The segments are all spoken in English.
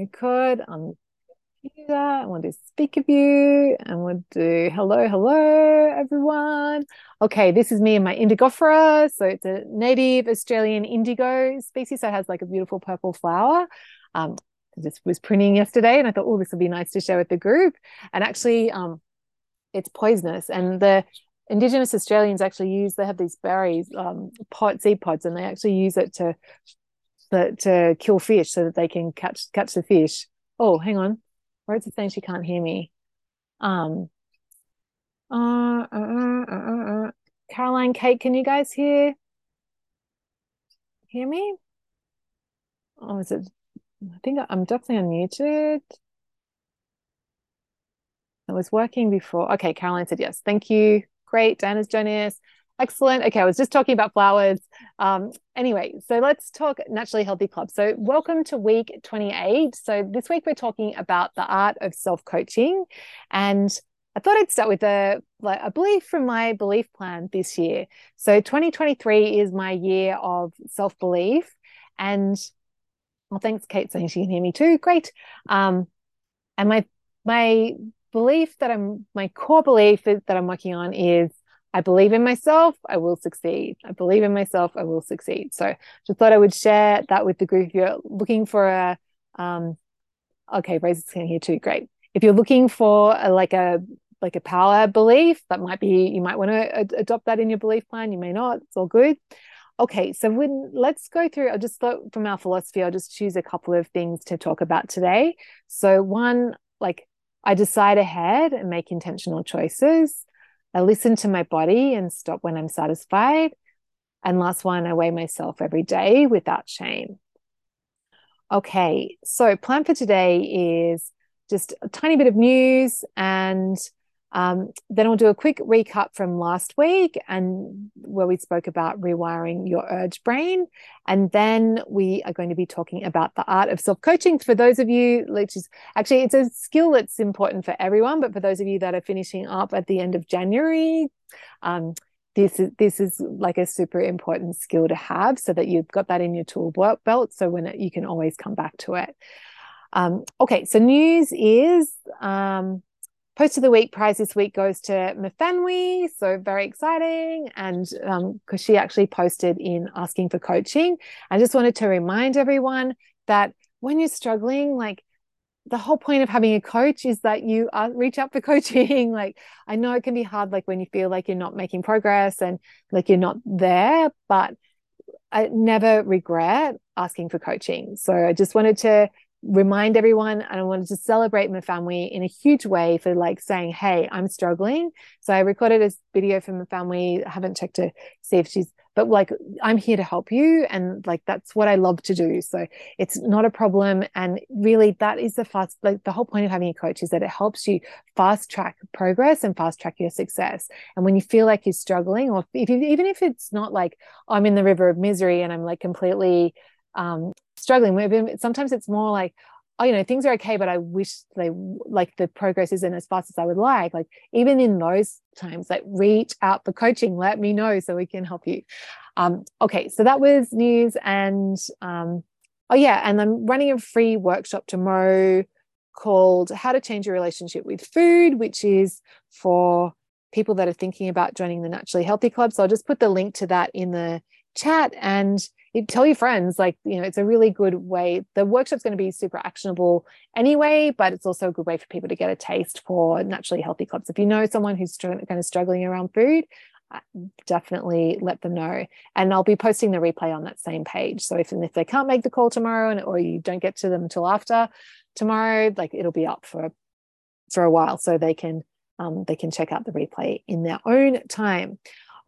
You could on computer. I want to speak of you and we'll do hello, hello, everyone. Okay, this is me and my indigofera. So it's a native Australian indigo species. So it has like a beautiful purple flower. Um, I just was printing yesterday and I thought, oh, this would be nice to share with the group. And actually, um, it's poisonous. And the Indigenous Australians actually use, they have these berries, um, pot, seed pods, and they actually use it to, to, to kill fish so that they can catch catch the fish. Oh, hang on. Where's it saying she can't hear me? Um, uh, uh, uh, uh, uh, Caroline, Kate, can you guys hear hear me? Oh, is it? I think I'm definitely unmuted. It was working before. Okay, Caroline said yes. Thank you. Great. Dana's joining us. Excellent. Okay, I was just talking about flowers. Um, anyway, so let's talk Naturally Healthy Club. So, welcome to week 28. So, this week we're talking about the art of self coaching. And I thought I'd start with a, like, a belief from my belief plan this year. So, 2023 is my year of self belief. And well, thanks, Kate, saying she can hear me too. Great. Um, and my my belief that I'm my core belief that I'm working on is I believe in myself, I will succeed. I believe in myself, I will succeed. So just thought I would share that with the group. If you're looking for a, um, okay, Rose is here too. Great. If you're looking for a, like a like a power belief, that might be you might want to ad- adopt that in your belief plan. You may not. It's all good. Okay, so when let's go through. I'll just thought from our philosophy. I'll just choose a couple of things to talk about today. So one, like I decide ahead and make intentional choices. I listen to my body and stop when I'm satisfied. And last one, I weigh myself every day without shame. Okay, so plan for today is just a tiny bit of news and um, then I'll do a quick recap from last week and where we spoke about rewiring your urge brain. And then we are going to be talking about the art of self coaching for those of you, which is actually it's a skill that's important for everyone, but for those of you that are finishing up at the end of January, um, this is this is like a super important skill to have so that you've got that in your tool belt so when it, you can always come back to it um, okay so news is um, Post of the Week prize this week goes to Myfanwy. So very exciting. And because um, she actually posted in asking for coaching. I just wanted to remind everyone that when you're struggling, like the whole point of having a coach is that you uh, reach out for coaching. like I know it can be hard, like when you feel like you're not making progress and like you're not there, but I never regret asking for coaching. So I just wanted to remind everyone and I wanted to celebrate my family in a huge way for like saying, Hey, I'm struggling. So I recorded a video for my family. I haven't checked to see if she's, but like, I'm here to help you. And like, that's what I love to do. So it's not a problem. And really, that is the fast, like, the whole point of having a coach is that it helps you fast track progress and fast track your success. And when you feel like you're struggling, or if you, even if it's not like, I'm in the river of misery and I'm like completely, um, struggling. Maybe sometimes it's more like, oh, you know, things are okay, but I wish they like the progress isn't as fast as I would like. Like even in those times, like reach out for coaching, let me know so we can help you. Um, okay, so that was news, and um, oh yeah, and I'm running a free workshop tomorrow called "How to Change Your Relationship with Food," which is for people that are thinking about joining the Naturally Healthy Club. So I'll just put the link to that in the chat and tell your friends like you know it's a really good way the workshop's going to be super actionable anyway but it's also a good way for people to get a taste for naturally healthy clubs. If you know someone who's kind of struggling around food uh, definitely let them know. And i'll be posting the replay on that same page. So if, if they can't make the call tomorrow and, or you don't get to them until after tomorrow like it'll be up for for a while so they can um, they can check out the replay in their own time.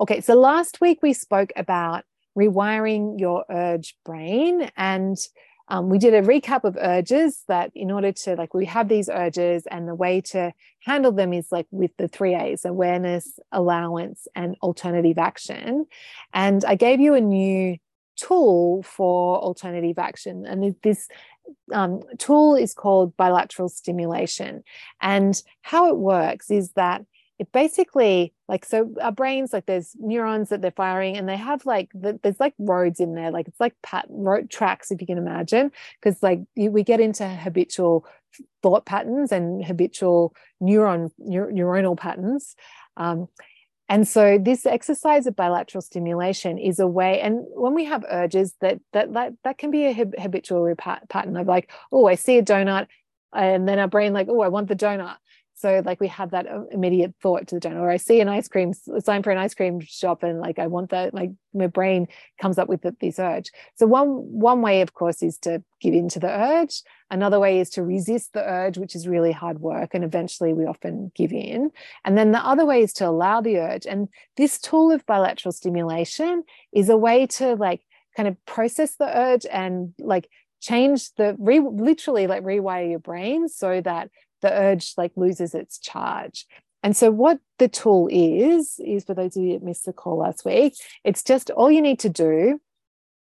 Okay so last week we spoke about rewiring your urge brain. And um, we did a recap of urges that in order to like we have these urges and the way to handle them is like with the three a's awareness allowance and alternative action. And i gave you a new tool for alternative action. And this um, tool is called bilateral stimulation. And how it works is that it basically like so our brains like there's neurons that they're firing and they have like the, there's like roads in there like it's like pat road tracks if you can imagine because like you, we get into habitual thought patterns and habitual neuron neur, neuronal patterns um, and so this exercise of bilateral stimulation is a way and when we have urges that that that, that can be a habitual pattern of like oh i see a donut and then our brain like oh i want the donut so like we have that uh, immediate thought to the donut or i see an ice cream sign for an ice cream shop and like i want that like my brain comes up with the, this urge. So one one way of course is to give in to the urge. Another way is to resist the urge which is really hard work and eventually we often give in. And then the other way is to allow the urge. And this tool of bilateral stimulation is a way to like kind of process the urge and like change the re, literally like rewire your brain so that the urge like loses its charge. And so, what the tool is, is for those of you that missed the call last week, it's just all you need to do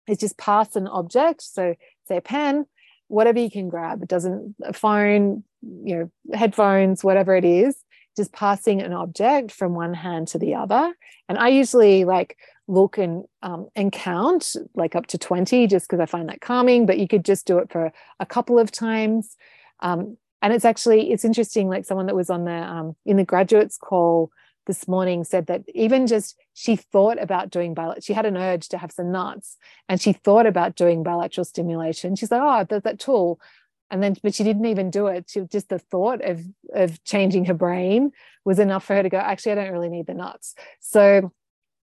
is just pass an object. So, say a pen, whatever you can grab. It doesn't, a phone, you know, headphones, whatever it is, just passing an object from one hand to the other. And I usually like look and um, and count like up to 20 just because I find that calming, but you could just do it for a couple of times. Um, and it's actually it's interesting like someone that was on the um, in the graduates call this morning said that even just she thought about doing bilateral she had an urge to have some nuts and she thought about doing bilateral stimulation. She's like oh there's that tool. And then but she didn't even do it. She just the thought of of changing her brain was enough for her to go actually i don't really need the nuts. So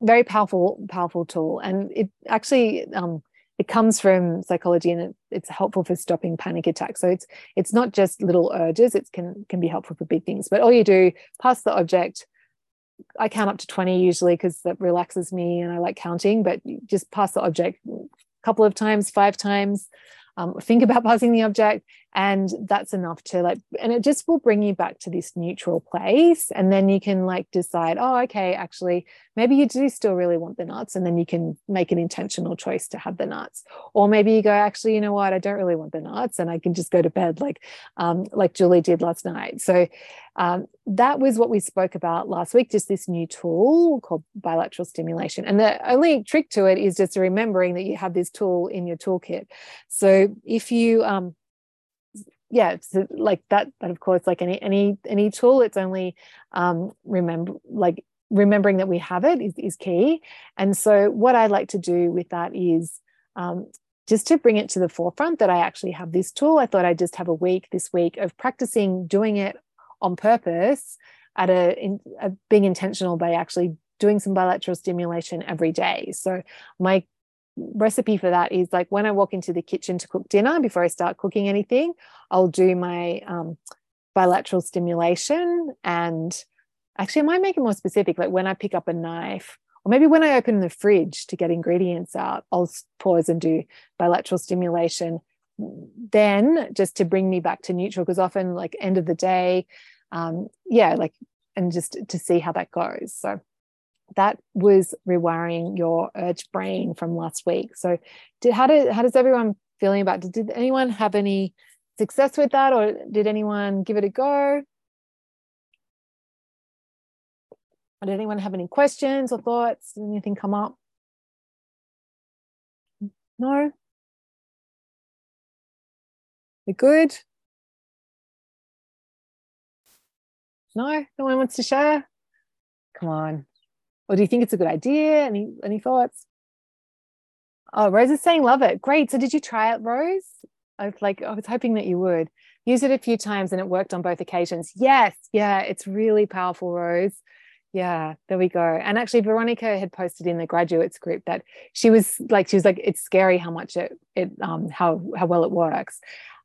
very powerful powerful tool. And it actually um, it comes from psychology and it, it's helpful for stopping panic attacks. So it's it's not just little urges it can can be helpful for big things but all you do pass the object. I count up to 20 usually because that relaxes me and i like counting but just pass the object a couple of times five times um, think about passing the object and that's enough to like and it just will bring you back to this neutral place. And then you can like decide oh okay actually maybe you do still really want the nuts and then you can make an intentional choice to have the nuts. Or maybe you go actually you know what? I don't really want the nuts and i can just go to bed like um, like julie did last night. So um, that was what we spoke about last week just this new tool called bilateral stimulation. And the only trick to it is just remembering that you have this tool in your toolkit. So if you um, yeah so like that but of course like any any any tool it's only um remember like remembering that we have it is, is key. And so what i like to do with that is um, just to bring it to the forefront that i actually have this tool. I thought i'd just have a week this week of practicing doing it on purpose at a, in, a being intentional by actually doing some bilateral stimulation every day. So my recipe for that is like when I walk into the kitchen to cook dinner before I start cooking anything, I'll do my um, bilateral stimulation. And actually, I might make it more specific. Like when I pick up a knife, or maybe when I open the fridge to get ingredients out, I'll pause and do bilateral stimulation. Then, just to bring me back to neutral, because often, like end of the day, um, yeah, like, and just to see how that goes. So that was rewiring your urge brain from last week. So, did how did how does everyone feeling about? Did, did anyone have any success with that, or did anyone give it a go? Or did anyone have any questions or thoughts? Did anything come up? No. We're good. No, no one wants to share. Come on. Or do you think it's a good idea? Any any thoughts? Oh, Rose is saying love it. Great. So did you try it, Rose? I was like, I was hoping that you would. Use it a few times and it worked on both occasions. Yes, yeah, it's really powerful, Rose. Yeah, there we go. And actually, Veronica had posted in the graduates group that she was like, she was like, it's scary how much it it um how how well it works.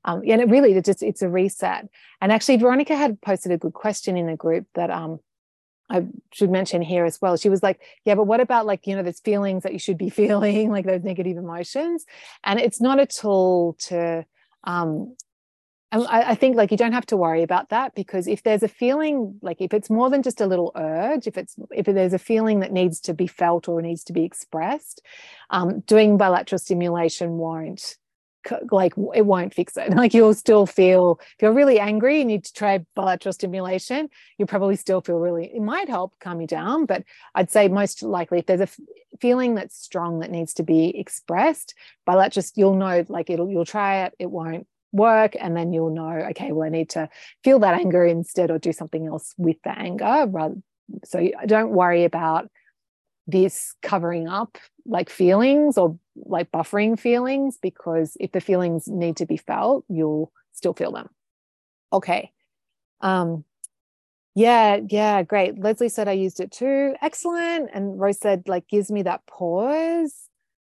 Um, and it really it just it's a reset. And actually, Veronica had posted a good question in the group that um I should mention here as well. She was like, Yeah, but what about like, you know, there's feelings that you should be feeling, like those negative emotions? And it's not a tool to, um, I, I think like you don't have to worry about that because if there's a feeling, like if it's more than just a little urge, if it's if there's a feeling that needs to be felt or needs to be expressed, um, doing bilateral stimulation won't like it won't fix it. Like you'll still feel if you're really angry and you try bilateral stimulation, you probably still feel really. It might help calm you down, but I'd say most likely if there's a feeling that's strong that needs to be expressed, bilateral you'll know like it'll you'll try it, it won't work, and then you'll know okay, well I need to feel that anger instead or do something else with the anger rather. So don't worry about this covering up like feelings or like buffering feelings because if the feelings need to be felt you'll still feel them. Okay. Um yeah yeah great. Leslie said i used it too. Excellent. And rose said like gives me that pause.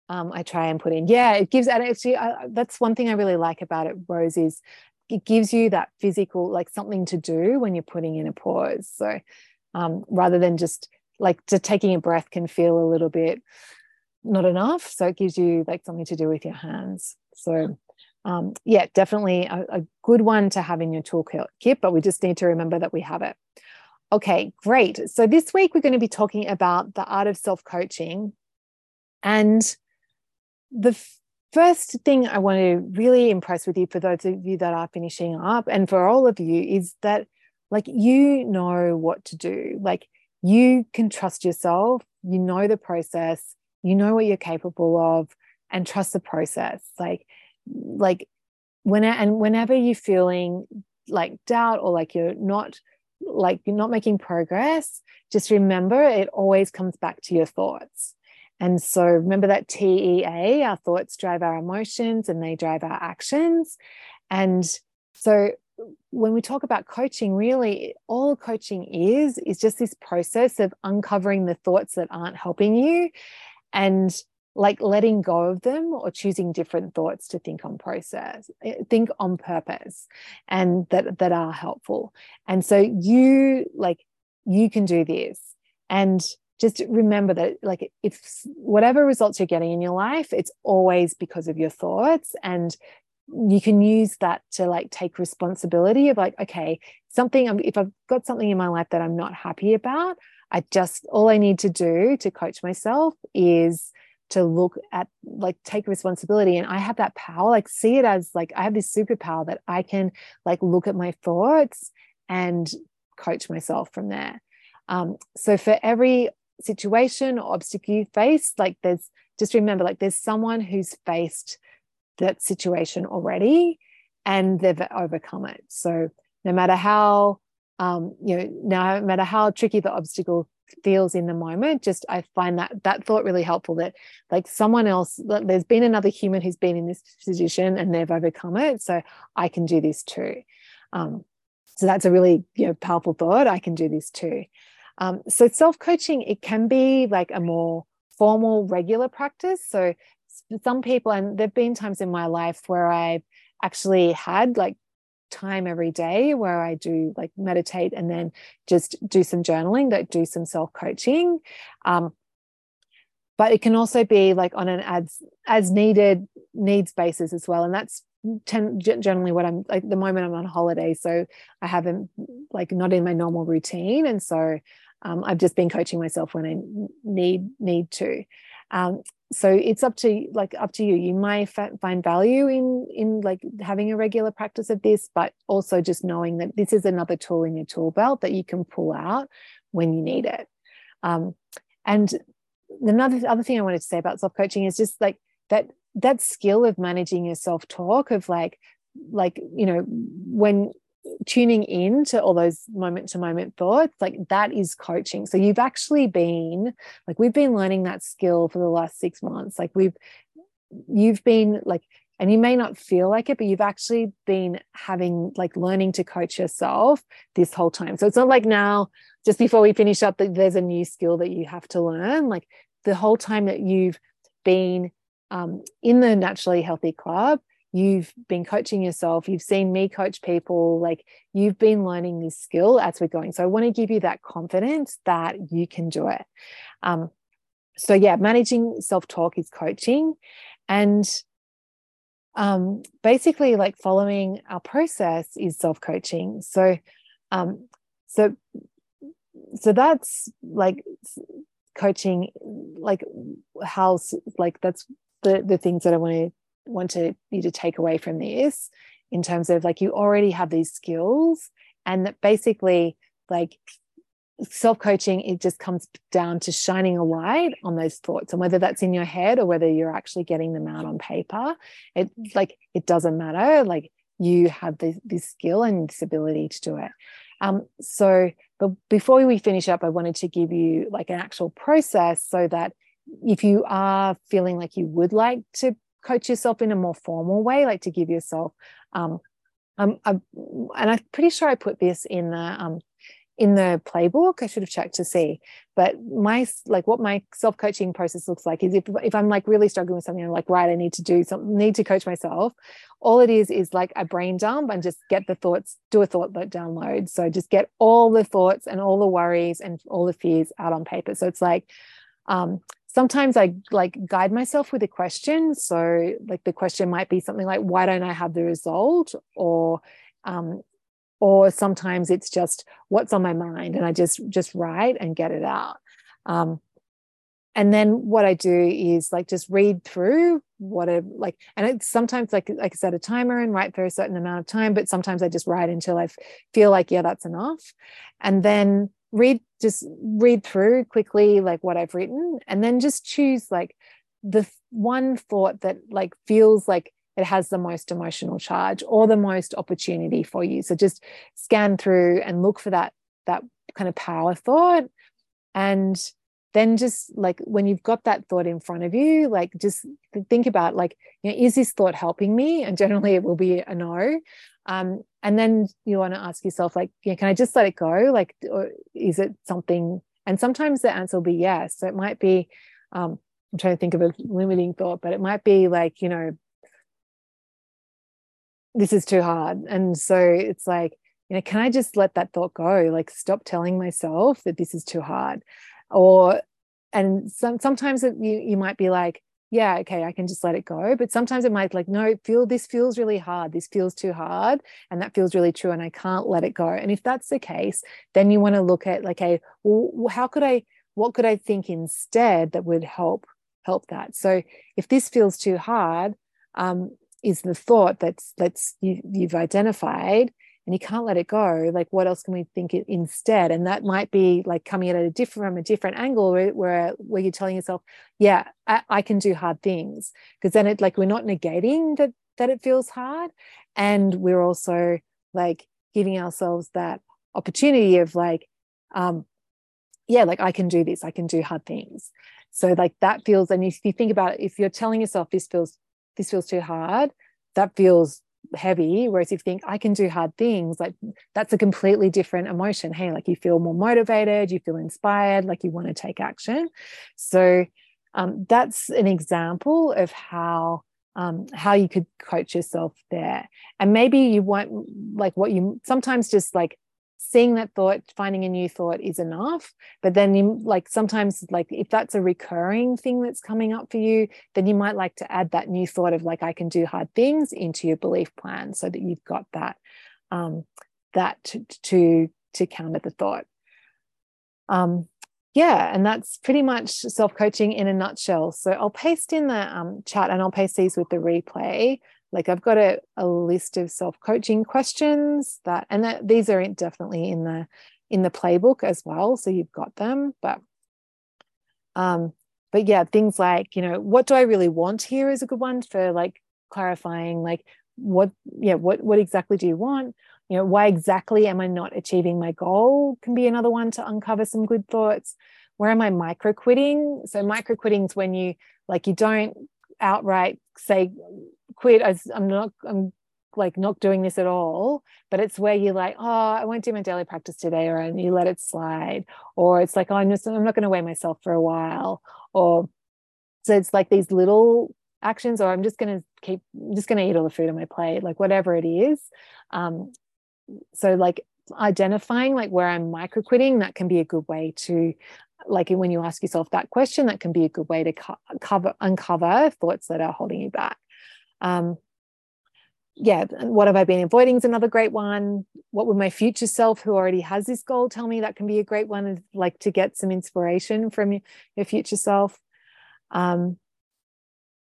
Um i try and put in. Yeah it gives and actually that's one thing i really like about it rose is it gives you that physical like something to do when you're putting in a pause. So um rather than just like to taking a breath can feel a little bit not enough. So it gives you like something to do with your hands. So um, yeah definitely a, a good one to have in your toolkit but we just need to remember that we have it. Okay great. So this week we're going to be talking about the art of self-coaching. And the first thing i want to really impress with you for those of you that are finishing up and for all of you is that like you know what to do. Like you can trust yourself, you know the process, you know what you're capable of, and trust the process. Like, like when and whenever you're feeling like doubt or like you're not like you're not making progress, just remember it always comes back to your thoughts. And so remember that TEA, our thoughts drive our emotions and they drive our actions. And so when we talk about coaching, really all coaching is is just this process of uncovering the thoughts that aren't helping you and like letting go of them or choosing different thoughts to think on process eh, think on purpose and that that are helpful. And so you like you can do this. And just remember that like if whatever results you're getting in your life it's always because of your thoughts and you can use that to like take responsibility of like okay something if i've got something in my life that i'm not happy about i just all i need to do to coach myself is to look at like take responsibility. And i have that power like see it as like i have this superpower that i can like look at my thoughts and coach myself from there. Um, so for every situation or obstacle you face like there's just remember like there's someone who's faced that situation already and they've overcome it. So no matter how um, you know, no matter how tricky the obstacle feels in the moment, just I find that that thought really helpful that like someone else, there's been another human who's been in this position and they've overcome it. So I can do this too. Um, so that's a really you know powerful thought. I can do this too. Um, so self-coaching, it can be like a more formal, regular practice. So some people, and there have been times in my life where I've actually had like time every day where I do like meditate and then just do some journaling, that do some self coaching. Um, but it can also be like on an as as needed needs basis as well, and that's ten, generally what I'm like. The moment I'm on holiday, so I haven't like not in my normal routine, and so um, I've just been coaching myself when I need need to. Um, so it's up to like up to you. You might find value in in like having a regular practice of this but also just knowing that this is another tool in your tool belt that you can pull out when you need it. Um, and another other thing i wanted to say about self coaching is just like that that skill of managing your self talk of like like you know when tuning in to all those moment to moment thoughts like that is coaching. So you've actually been like we've been learning that skill for the last 6 months. Like we've you've been like and you may not feel like it but you've actually been having like learning to coach yourself this whole time. So it's not like now just before we finish up that there's a new skill that you have to learn. Like the whole time that you've been um, in the naturally healthy club you've been coaching yourself you've seen me coach people like you've been learning this skill as we're going. So i want to give you that confidence that you can do it. Um, so yeah managing self-talk is coaching and um, basically like following our process is self-coaching. So um, so so that's like coaching like how like that's the the things that i want to want to you to take away from this in terms of like you already have these skills and that basically like self coaching it just comes down to shining a light on those thoughts. And whether that's in your head or whether you're actually getting them out on paper it like it doesn't matter. Like you have this, this skill and this ability to do it. Um, so but before we finish up i wanted to give you like an actual process so that if you are feeling like you would like to coach yourself in a more formal way like to give yourself um, um, and I'm pretty sure I put this in the um, in the playbook. I should have checked to see. But my like what my self-coaching process looks like is if, if i'm like really struggling with something i'm like right i need to do something need to coach myself. All it is is like a brain dump and just get the thoughts do a thought download so just get all the thoughts and all the worries and all the fears out on paper. So it's like um, sometimes i like guide myself with a question. So like the question might be something like why don't i have the result? or um, or sometimes it's just what's on my mind? and i just just write and get it out. Um, and then what i do is like just read through what a like and it's sometimes like like i set a timer and write for a certain amount of time but sometimes i just write until i feel like yeah that's enough. And then read just read through quickly like what i've written and then just choose like the one thought that like feels like it has the most emotional charge or the most opportunity for you. So just scan through and look for that that kind of power thought. And then just like when you've got that thought in front of you like just think about like you know is this thought helping me? And generally it will be a no um, and then you want to ask yourself like know, can i just let it go like or is it something and sometimes the answer will be yes so it might be um, i'm trying to think of a limiting thought but it might be like you know this is too hard. And so it's like, you know, can I just let that thought go? Like, stop telling myself that this is too hard. Or, and some, sometimes it, you, you might be like, yeah, okay, I can just let it go. But sometimes it might like, no, feel this feels really hard. This feels too hard. And that feels really true. And I can't let it go. And if that's the case, then you want to look at like, okay, well, how could I, what could I think instead that would help help that? So if this feels too hard, um, is the thought that's that's you, you've identified and you can't let it go like what else can we think instead? And that might be like coming at it a different from a different angle where where, where you're telling yourself yeah I, I can do hard things. Because then it like we're not negating that that it feels hard and we're also like giving ourselves that opportunity of like um yeah like i can do this i can do hard things. So like that feels and if you think about it if you're telling yourself this feels this feels too hard, that feels heavy. Whereas if you think I can do hard things, like that's a completely different emotion. Hey, like you feel more motivated, you feel inspired, like you want to take action. So um, that's an example of how um, how you could coach yourself there. And maybe you want like what you sometimes just like seeing that thought finding a new thought is enough but then you like sometimes like if that's a recurring thing that's coming up for you then you might like to add that new thought of like i can do hard things into your belief plan so that you've got that um that to to, to counter the thought. Um yeah and that's pretty much self-coaching in a nutshell. So i'll paste in the um, chat and i'll paste these with the replay like I've got a, a list of self-coaching questions that and that these are definitely in the in the playbook as well so you've got them but um but yeah things like you know what do I really want here is a good one for like clarifying like what yeah what what exactly do you want? You know why exactly am I not achieving my goal can be another one to uncover some good thoughts. Where am I micro quitting so micro quitting is when you like you don't outright say quit as i'm not i'm like not doing this at all but it's where you're like oh i won't do my daily practice today or and you let it slide or it's like oh, i'm just i'm not going to weigh myself for a while or so it's like these little actions or i'm just going to keep I'm just going to eat all the food on my plate like whatever it is. Um so like identifying like where i'm micro quitting that can be a good way to like when you ask yourself that question that can be a good way to co- cover uncover thoughts that are holding you back um, yeah, what have I been avoiding is another great one. What would my future self, who already has this goal, tell me? That can be a great one, like to get some inspiration from your future self. Um,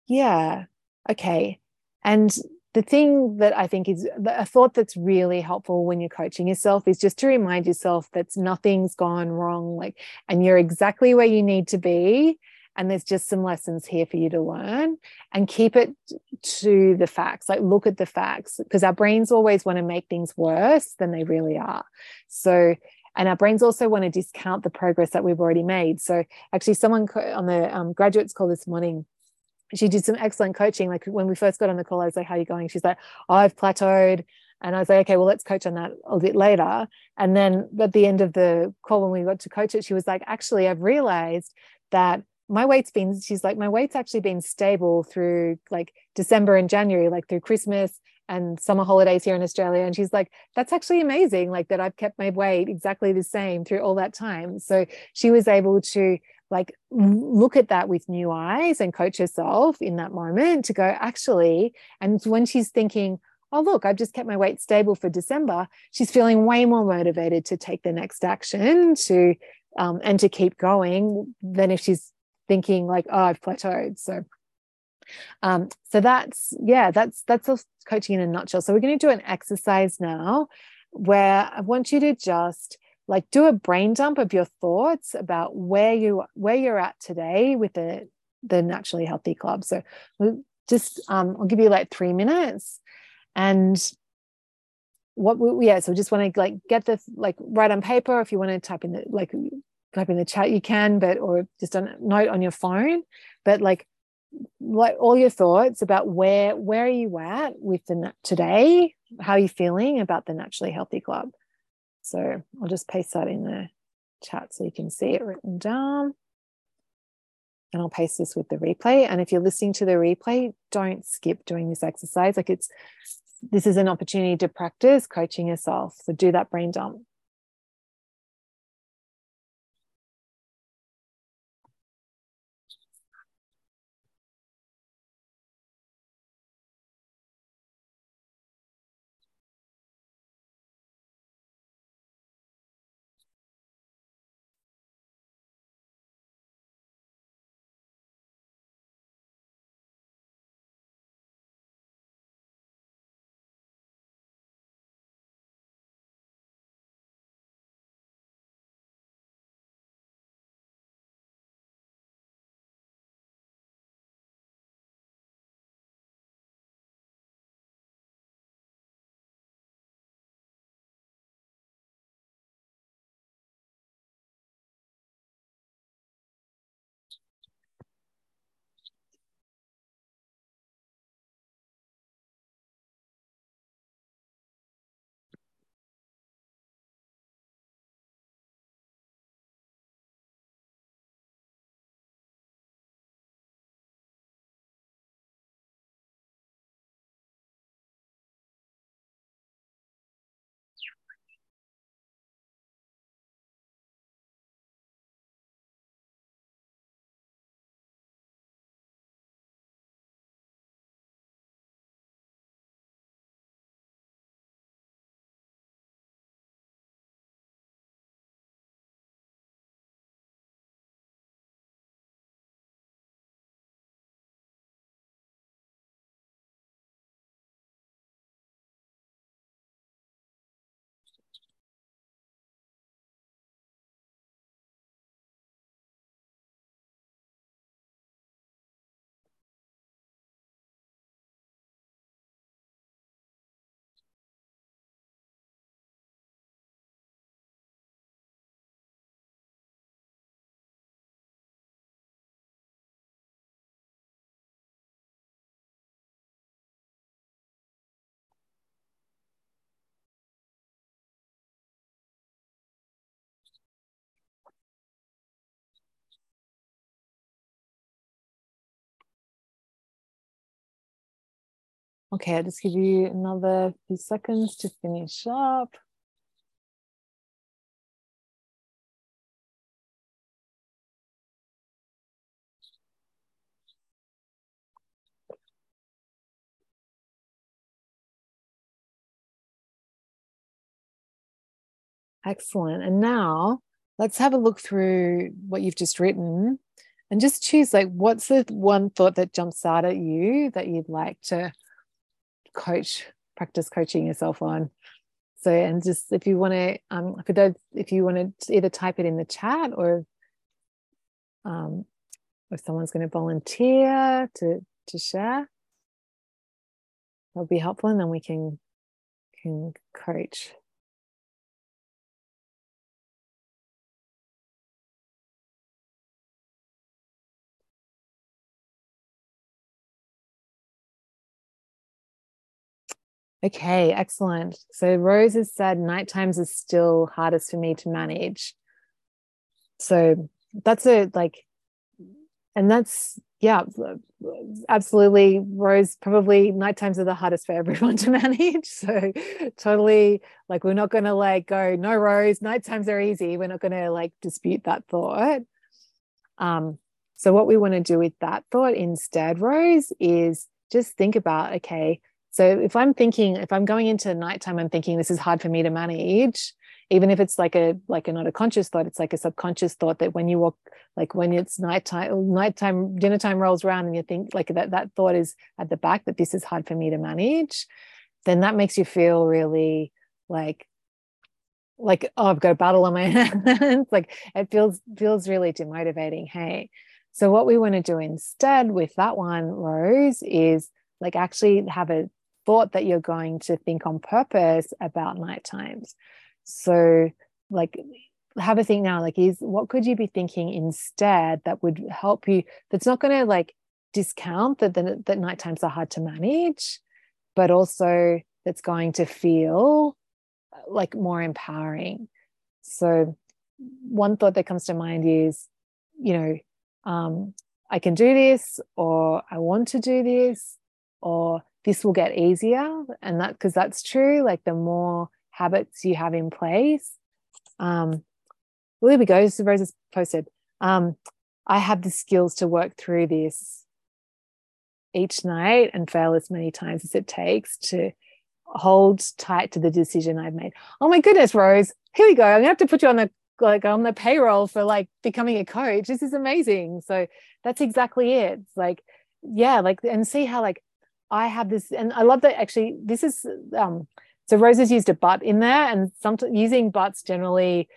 yeah, okay. and the thing that I think is a thought that's really helpful when you're coaching yourself is just to remind yourself that nothing's gone wrong, like, and you're exactly where you need to be. And there's just some lessons here for you to learn and keep it to the facts. Like, look at the facts because our brains always want to make things worse than they really are. So, and our brains also want to discount the progress that we've already made. So, actually, someone on the um, graduate school this morning she did some excellent coaching. Like when we first got on the call, I was like, How are you going? She's like, oh, I've plateaued. And I was like, okay, well, let's coach on that a bit later. And then at the end of the call, when we got to coach it, she was like, actually, I've realized that my weight's been, she's like, my weight's actually been stable through like December and January, like through Christmas and summer holidays here in Australia. And she's like, that's actually amazing, like that I've kept my weight exactly the same through all that time. So she was able to like look at that with new eyes and coach herself in that moment to go actually and when she's thinking oh look i've just kept my weight stable for december she's feeling way more motivated to take the next action to um, and to keep going than if she's thinking like oh i've plateaued. So um, so that's yeah that's that's coaching in a nutshell. So we're going to do an exercise now where i want you to just like do a brain dump of your thoughts about where you where you're at today with the the naturally healthy club. So we'll just um, i'll give you like three minutes and what we yeah so just want to like get the like write on paper if you want to type in the like type in the chat you can but or just a note on your phone but like like all your thoughts about where where are you at with the today how are you feeling about the naturally healthy club so I'll just paste that in the chat so you can see it written down. And I'll paste this with the replay. And if you're listening to the replay, don't skip doing this exercise. Like it's, this is an opportunity to practice coaching yourself. So do that brain dump. Okay, I'll just give you another few seconds to finish up. Excellent. And now let's have a look through what you've just written and just choose like what's the one thought that jumps out at you that you'd like to coach, practice coaching yourself on. So, and just if you want to, um, for those, if you want to either type it in the chat or um, if someone's going to volunteer to to share, that'll be helpful, and then we can can coach. Okay, excellent. So Rose has said night times is still hardest for me to manage. So that's a like, and that's yeah, absolutely. Rose probably night times are the hardest for everyone to manage. So totally like we're not gonna like go, no Rose, night times are easy. We're not gonna like dispute that thought. Um, so what we want to do with that thought instead, Rose, is just think about, okay, so if I'm thinking, if I'm going into nighttime, I'm thinking this is hard for me to manage, even if it's like a like a not a conscious thought, it's like a subconscious thought that when you walk, like when it's nighttime, nighttime, dinner time rolls around and you think like that that thought is at the back that this is hard for me to manage, then that makes you feel really like like oh I've got a battle on my hands. like it feels feels really demotivating. Hey. So what we want to do instead with that one, Rose, is like actually have a thought that you're going to think on purpose about night times. So, like, have a think now, like, is what could you be thinking instead that would help you? That's not going to like discount that, that, that night times are hard to manage, but also that's going to feel like more empowering. So, one thought that comes to mind is, you know, um, I can do this, or I want to do this, or this will get easier and that because that's true like the more habits you have in place. Um well, there we go. So rose has posted. Um i have the skills to work through this each night and fail as many times as it takes to hold tight to the decision i've made. Oh my goodness rose. Here we go. I'm gonna have to put you on the like on the payroll for like becoming a coach. This is amazing. So that's exactly it. Like yeah like and see how like I have this, and I love that actually, this is, um, so Rose used a but in there, and sometimes using buts generally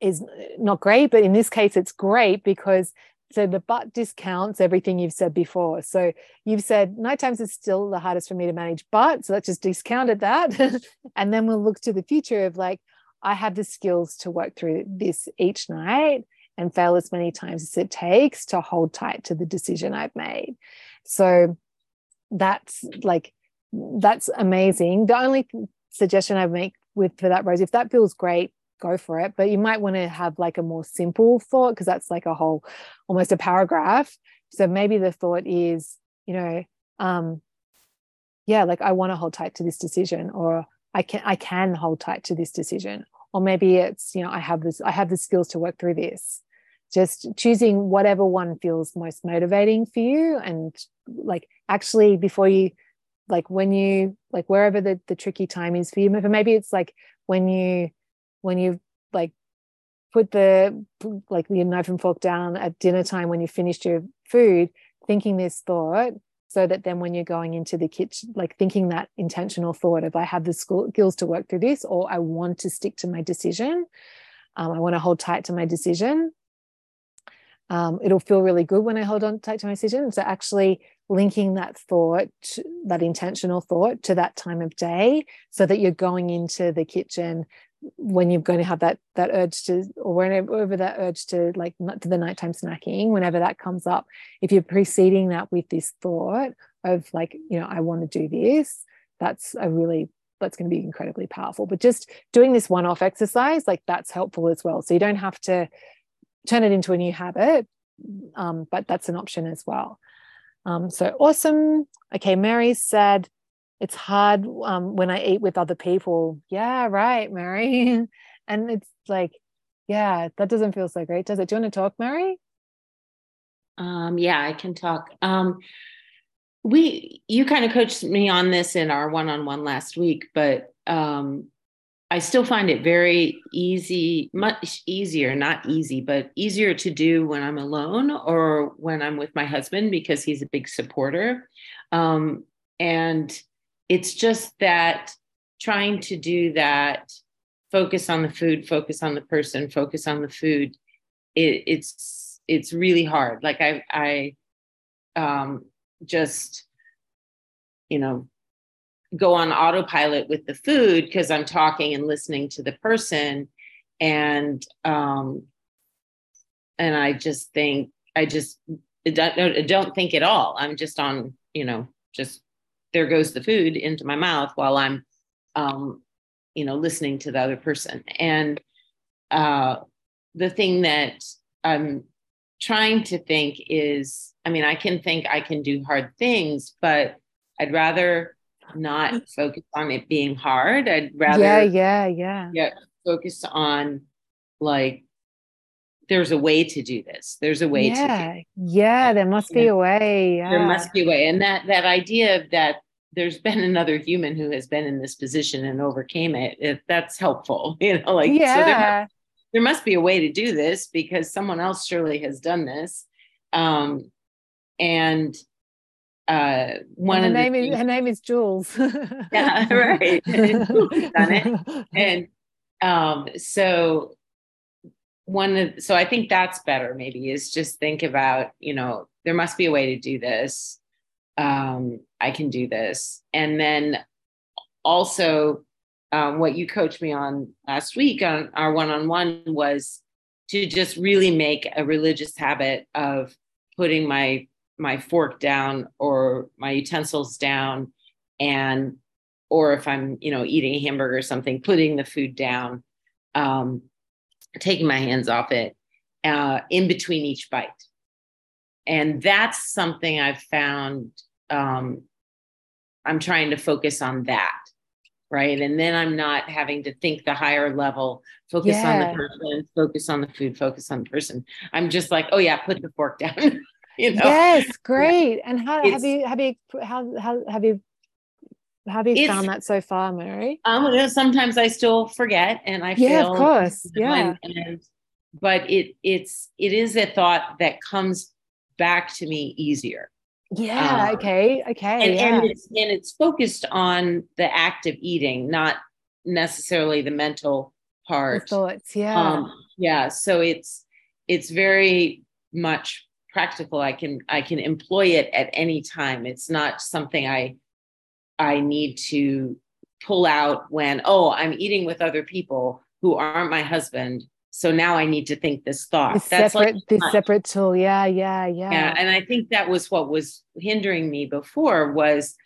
is not great, but in this case, it's great because so the but discounts everything you've said before. So you've said night times is still the hardest for me to manage, but so let's just discounted that. and then we'll look to the future of like, I have the skills to work through this each night and fail as many times as it takes to hold tight to the decision I've made. So that's like that's amazing. The only suggestion i make with for that rose if that feels great go for it but you might want to have like a more simple thought because that's like a whole almost a paragraph. So maybe the thought is you know um yeah like i want to hold tight to this decision or i can i can hold tight to this decision or maybe it's you know i have this i have the skills to work through this just choosing whatever one feels most motivating for you and like actually before you like when you like wherever the, the tricky time is for you maybe it's like when you when you like put the like your knife and fork down at dinner time when you finished your food thinking this thought so that then when you're going into the kitchen like thinking that intentional thought of i have the skills to work through this or i want to stick to my decision um, i want to hold tight to my decision um, it'll feel really good when I hold on tight to my decision. So actually linking that thought, that intentional thought to that time of day so that you're going into the kitchen when you're going to have that that urge to or whenever that urge to like to the nighttime snacking whenever that comes up if you're preceding that with this thought of like you know i want to do this that's a really that's going to be incredibly powerful but just doing this one off exercise like that's helpful as well so you don't have to turn it into a new habit, um, but that's an option as well. Um, so awesome. Okay, Mary said it's hard um, when I eat with other people. Yeah, right, Mary. and it's like, yeah, that doesn't feel so great, does it? Do you want to talk, Mary? Um, yeah, I can talk. Um, we you kind of coached me on this in our one-on-one last week, but um, I still find it very easy, much easier, not easy, but easier to do when I'm alone or when I'm with my husband because he's a big supporter. Um, and it's just that trying to do that focus on the food focus on the person focus on the food it, it's it's really hard like i i um just you know go on autopilot with the food because i'm talking and listening to the person. And um and i just think i just don't, don't think at all. I'm just on you know just there goes the food into my mouth while i'm um you know listening to the other person. And uh the thing that i'm trying to think is i mean i can think i can do hard things but i'd rather not focus on it being hard. I'd rather yeah yeah yeah. yeah focus on like there's a way to do this. There's a way yeah. to yeah there must be a way yeah. there must be a way. And that that idea of that there's been another human who has been in this position and overcame it if that's helpful you know like yeah. so there, there must be a way to do this because someone else surely has done this. Um and uh one and of her name things, is her name is Jules. yeah, right. done it. And um so one of so I think that's better maybe is just think about, you know, there must be a way to do this. Um, I can do this. And then also um, what you coached me on last week on our one-on-one was to just really make a religious habit of putting my my fork down or my utensils down and or if i'm you know eating a hamburger or something putting the food down um, taking my hands off it uh, in between each bite. And that's something i've found um, i'm trying to focus on that right? And then i'm not having to think the higher level focus yeah. on the person focus on the food focus on the person. I'm just like oh yeah put the fork down you know? Yes great. And how it's, have you have you how, how have you have you found that so far mary? Um sometimes i still forget and i yeah feel of course yeah. and, but it it's it is a thought that comes back to me easier. Yeah um, okay okay and, yeah. and it's and it's focused on the act of eating not necessarily the mental part. the thoughts yeah. Um, yeah so it's it's very much practical i can i can employ it at any time. It's not something i i need to pull out when oh i'm eating with other people who aren't my husband so now i need to think this thought. This That's separate like, this separate tool. Yeah yeah yeah. Yeah and i think that was what was hindering me before was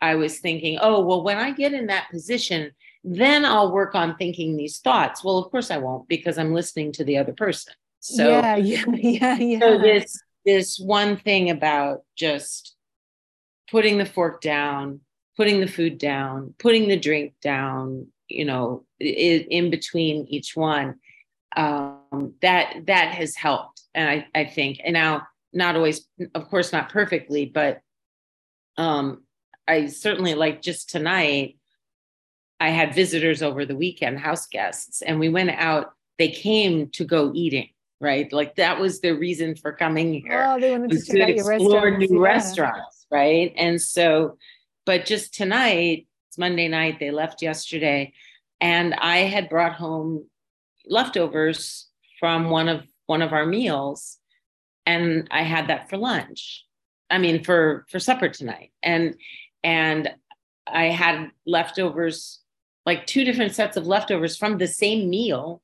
i was thinking oh well when i get in that position then i'll work on thinking these thoughts. Well of course i won't because i'm listening to the other person. So yeah yeah yeah yeah. so this this one thing about just putting the fork down, putting the food down, putting the drink down, you know, in, between each one, um, that that has helped. And I, I think, and now not always, of course, not perfectly, but um, I certainly like just tonight. I had visitors over the weekend, house guests, and we went out. They came to go eating right? Like that was the reason for coming here. Oh, they wanted to, to explore new yeah. restaurants, right? And so, but just tonight, it's Monday night, they left yesterday, and I had brought home leftovers from one of one of our meals, and I had that for lunch. I mean, for for supper tonight, and and I had leftovers, like two different sets of leftovers from the same meal,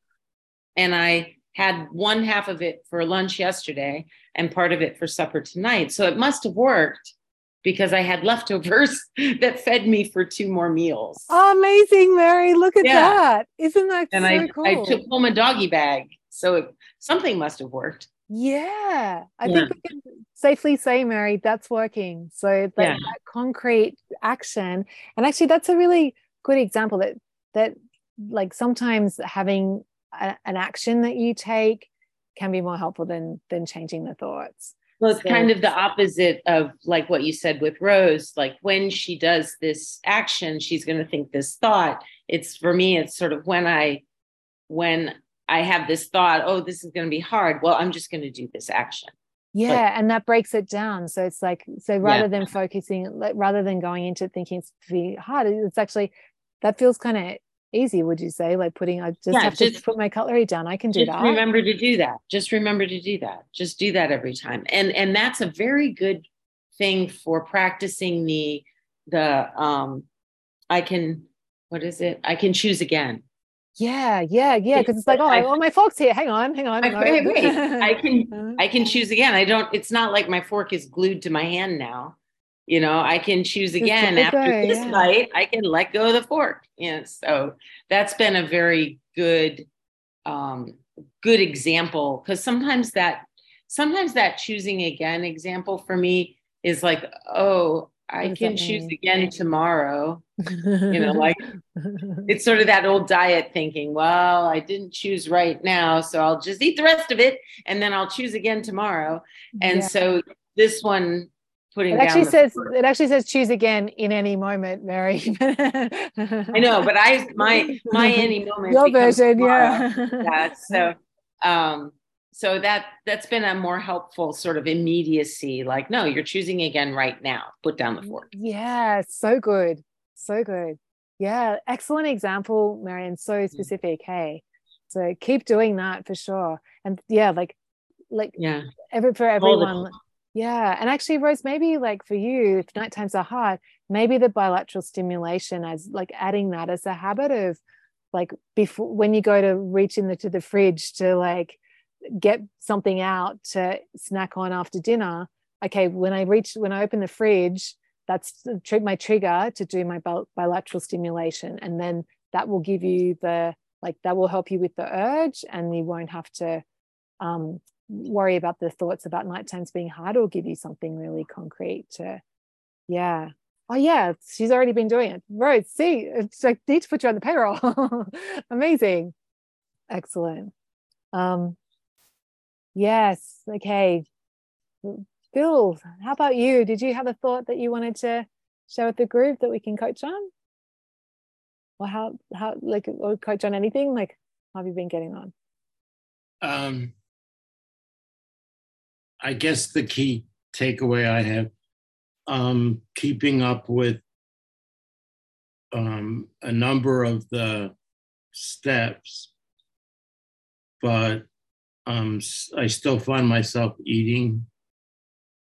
and I had one half of it for lunch yesterday and part of it for supper tonight. So it must have worked because I had leftovers that fed me for two more meals. Oh, amazing, Mary. Look at yeah. that. Isn't that and so I, cool? I took home a doggy bag. So it, something must have worked. Yeah. I yeah. think we can safely say, Mary, that's working. So that, yeah. that concrete action. And actually that's a really good example that that like sometimes having a, an action that you take can be more helpful than than changing the thoughts. Well it's so, kind of the opposite of like what you said with rose like when she does this action she's going to think this thought. It's for me it's sort of when i when i have this thought oh this is going to be hard well i'm just going to do this action. Yeah but, and that breaks it down. So it's like so rather yeah. than focusing like rather than going into thinking it's be hard it's actually that feels kind of easy would you say? Like putting i just yeah, have just, to put my cutlery down i can do that. Just remember to do that just remember to do that just do that every time. And and that's a very good thing for practicing the the um i can what is it? I can choose again. Yeah yeah yeah because it's like oh, I, oh my fork's here hang on hang on I, wait, wait. I can i can choose again. I don't it's not like my fork is glued to my hand now you know i can choose again after this yeah. night i can let go of the fork you know so that's been a very good um good example because sometimes that sometimes that choosing again example for me is like oh i can choose again tomorrow you know like it's sort of that old diet thinking well i didn't choose right now so i'll just eat the rest of it and then i'll choose again tomorrow and yeah. so this one putting it actually says it actually says choose again in any moment mary. I know but i my my any moment your version yeah. yeah so um so that that's been a more helpful sort of immediacy like no you're choosing again right now put down the fork. yeah so good so good. Yeah excellent example marion so specific hey. So keep doing that for sure. And yeah like like yeah. every for everyone yeah. And actually, Rose, maybe like for you, if night times are hard, maybe the bilateral stimulation as like adding that as a habit of like before when you go to reach into the fridge to like get something out to snack on after dinner. Okay, when I reach when I open the fridge, that's my trigger to do my bilateral stimulation. And then that will give you the like that will help you with the urge and you won't have to um, worry about the thoughts about night times being hard or give you something really concrete to yeah. Oh yeah she's already been doing it. Right see it's like need to put you on the payroll. Amazing. Excellent. Um yes okay. Bill how about you? Did you have a thought that you wanted to share with the group that we can coach on? Or how how like or coach on anything? Like how have you been getting on? Um I guess the key takeaway I have um, keeping up with um, a number of the steps, but um, I still find myself eating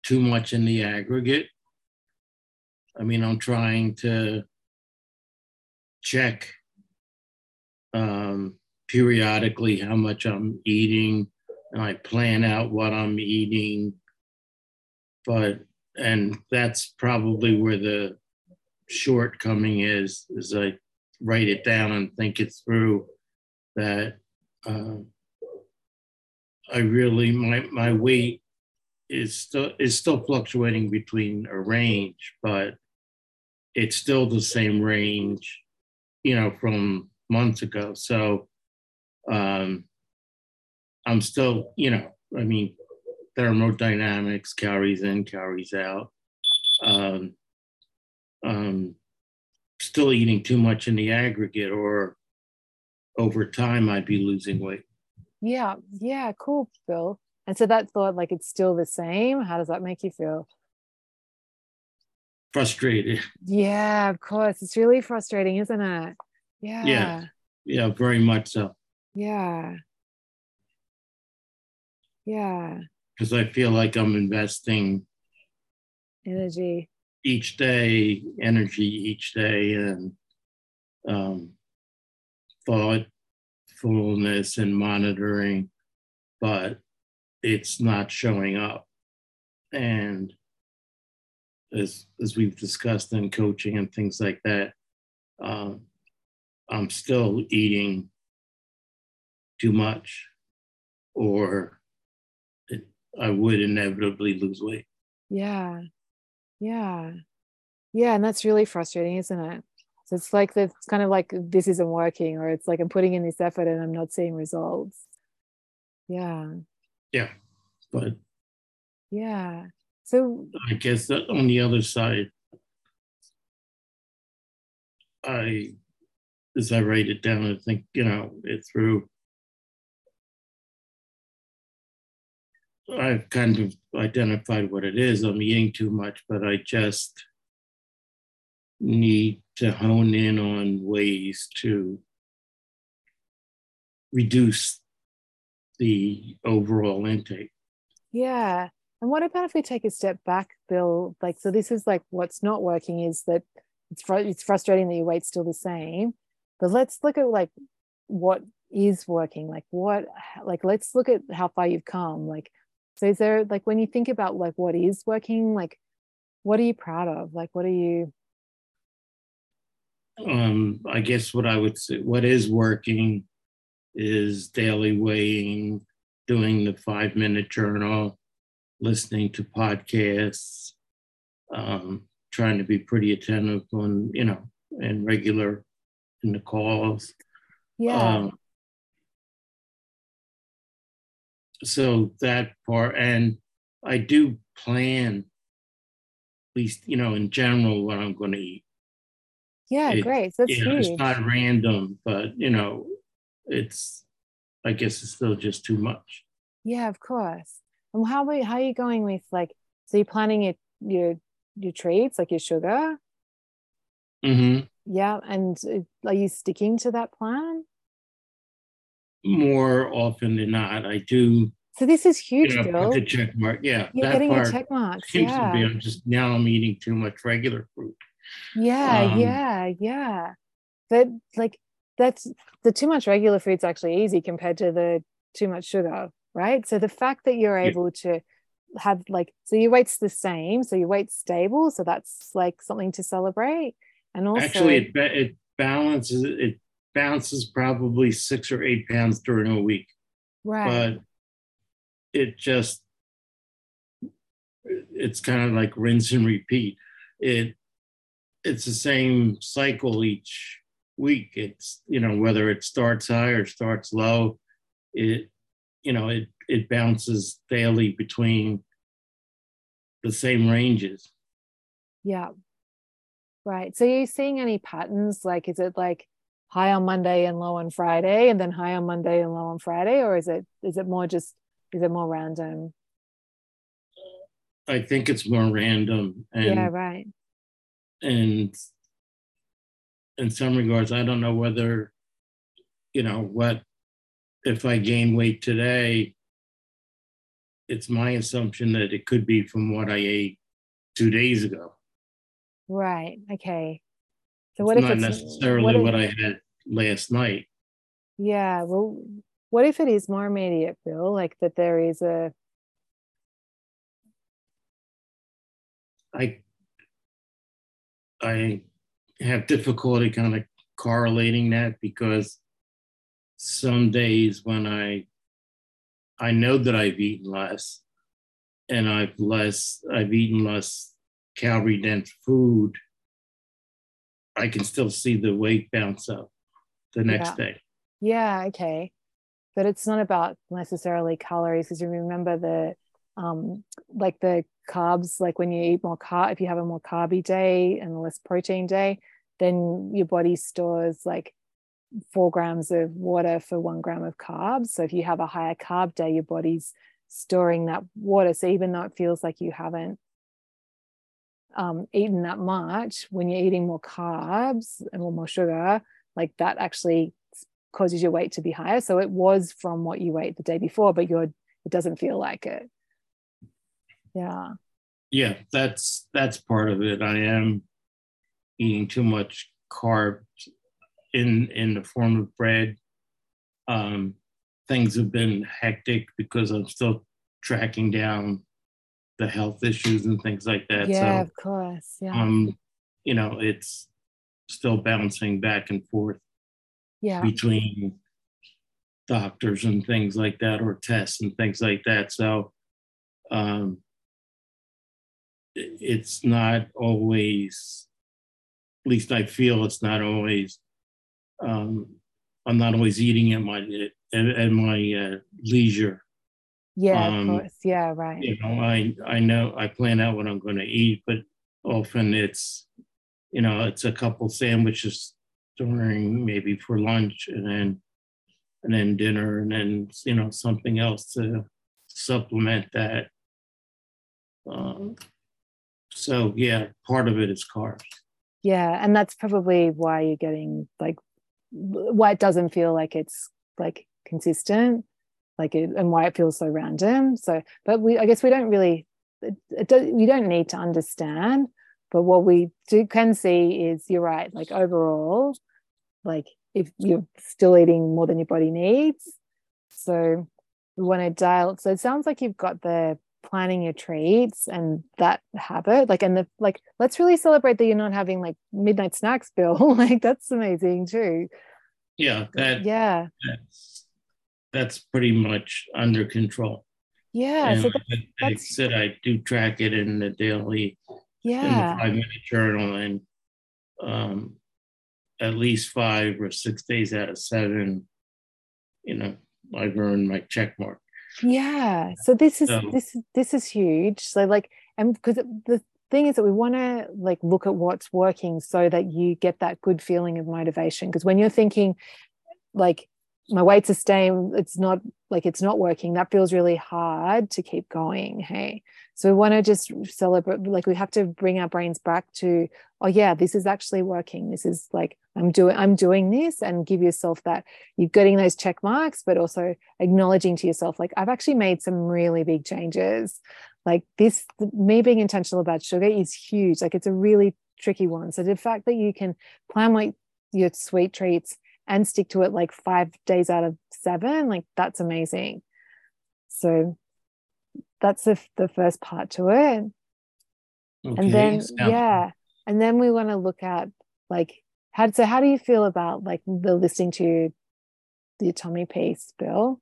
too much in the aggregate. I mean, I'm trying to check um, periodically how much I'm eating and I plan out what I'm eating. But and that's probably where the shortcoming is is I write it down and think it through that uh, I really my my weight is still is still fluctuating between a range, but it's still the same range, you know, from months ago. So um, I'm still, you know, I mean, thermodynamics carries in, carries out. Um, um, still eating too much in the aggregate, or over time, I'd be losing weight. Yeah, yeah, cool, Bill. And so that thought, like, it's still the same. How does that make you feel? Frustrated. Yeah, of course. It's really frustrating, isn't it? Yeah. Yeah. Yeah, very much so. Yeah. Yeah. Because I feel like I'm investing energy each day, energy each day, and um, thoughtfulness and monitoring, but it's not showing up. And as as we've discussed in coaching and things like that, um, I'm still eating too much or I would inevitably lose weight. Yeah. Yeah. Yeah. And that's really frustrating, isn't it? So it's like it's kind of like this isn't working, or it's like I'm putting in this effort and I'm not seeing results. Yeah. Yeah. But yeah. So I guess that on the other side, I as I write it down, I think, you know, it through I've kind of identified what it is. I'm eating too much, but I just need to hone in on ways to reduce the overall intake. Yeah. And what about if we take a step back, Bill? Like, so this is like what's not working is that it's fr- it's frustrating that your weight's still the same, but let's look at like what is working. Like what, like let's look at how far you've come. Like, so is there like when you think about like what is working, like what are you proud of? Like, what are you? Um, I guess what I would say, what is working is daily weighing, doing the five minute journal, listening to podcasts, um, trying to be pretty attentive on, you know, and regular in the calls. Yeah. Um, so that part, and I do plan, at least, you know, in general, what I'm going to eat. yeah, it- great. So that's you know, it's not random, but you know, it's I guess it's still just too much. Yeah, of course. And how are how are you going with like so you're planning your your your treats, like your sugar? hmm Yeah. And uh, are you sticking to that plan? More often than not, I do. So this is huge, You know, the check mark. Yeah, You're getting part check marks. seems Yeah. to be. I'm just now. I'm eating too much regular fruit. Yeah, Um, yeah, yeah. But like that's the too much regular food's actually easy compared to the too much sugar, right? So the fact that you're Yeah. able to have like so your weight's the same, so your weight's stable, so that's like something to celebrate. And also Actually, it it balances. It bounces probably six or eight pounds during a week, right. but it just it's kind of like rinse and repeat. It it's the same cycle each week. It's you know whether it starts high or starts low, it you know it it bounces daily between the same ranges. Yeah. Right. So are you seeing any patterns? Like, is it like high on Monday and low on Friday, and then high on Monday and low on Friday, or is it is it more just is it more random? I think it's more random and yeah. Right. and in some regards, I don't know whether you know what if I gain weight today. It's my assumption that it could be from what I ate two days ago. Right. Okay. So It's what if not it's necessarily what what, I had last night. Yeah. Well, what if it is more immediate, Bill? Like that there is a I I have difficulty kind of correlating that because some days when I I know that I've eaten less and I've less I've eaten less calorie dense food, I can still see the weight bounce up the next Yeah. day. Yeah, okay. But it's not about necessarily calories because you remember the um like the carbs, like when you eat more carb, if you have a more carby day and a less protein day, then your body stores like four grams of water for one gram of carbs. So if you have a higher carb day, your body's storing that water. So even though it feels like you haven't um, eaten that much, when you're eating more carbs and more sugar, like that actually causes your weight to be higher. So it was from what you ate the day before, but you're it doesn't feel like it. Yeah. Yeah, that's that's part of it. I am eating too much carbs in in the form of bread. Um, things have been hectic because I'm still tracking down the health issues and things like that. yeah, so of course. Yeah. um, you know, it's still bouncing back and forth yeah. between doctors and things like that or tests and things like that so um it's not always at least i feel it's not always um i'm not always eating at my at, at my uh, leisure Yeah, um, of course. Yeah, right. you know i i know i plan out what i'm going to eat but often it's you know it's a couple sandwiches during maybe for lunch and then and then dinner and then you know something else to supplement that. Um, so yeah, part of it is carbs. Yeah, and that's probably why you're getting like why it doesn't feel like it's like consistent, like it, and why it feels so random. So, but we, I guess we don't really, does, we don't need to understand. But what we do can see is you're right. Like overall, like if you're still eating more than your body needs, so we want to dial. So it sounds like you've got the planning your treats and that habit like and the like let's really celebrate that you're not having like midnight snacks bill like that's amazing too yeah that yeah that's pretty much under control. Yeah and so that, that, I said I do track it in the daily yeah, in the five minute journal and um at least five or six days out of seven you know I've earned my check mark. Yeah so this is So- this this is huge. So like and because the thing is that we want to like look at what's working so that you get that good feeling of motivation. Because when you're thinking like my weights are staying it's not like it's not working. That feels really hard to keep going hey. So we want to just celebrate like we have to bring our brains back to oh yeah this is actually working. This is like i'm doing i'm doing this and give yourself that you're getting those check marks but also acknowledging to yourself like i've actually made some really big changes. Like this me being intentional about sugar is huge. Like it's a really tricky one. So the fact that you can plan like your sweet treats and stick to it like five days out of seven like that's amazing. So that's the, the first part to it. Okay and then sounds yeah and then we want to look at like how so how do you feel about like the listening to the tummy piece bill?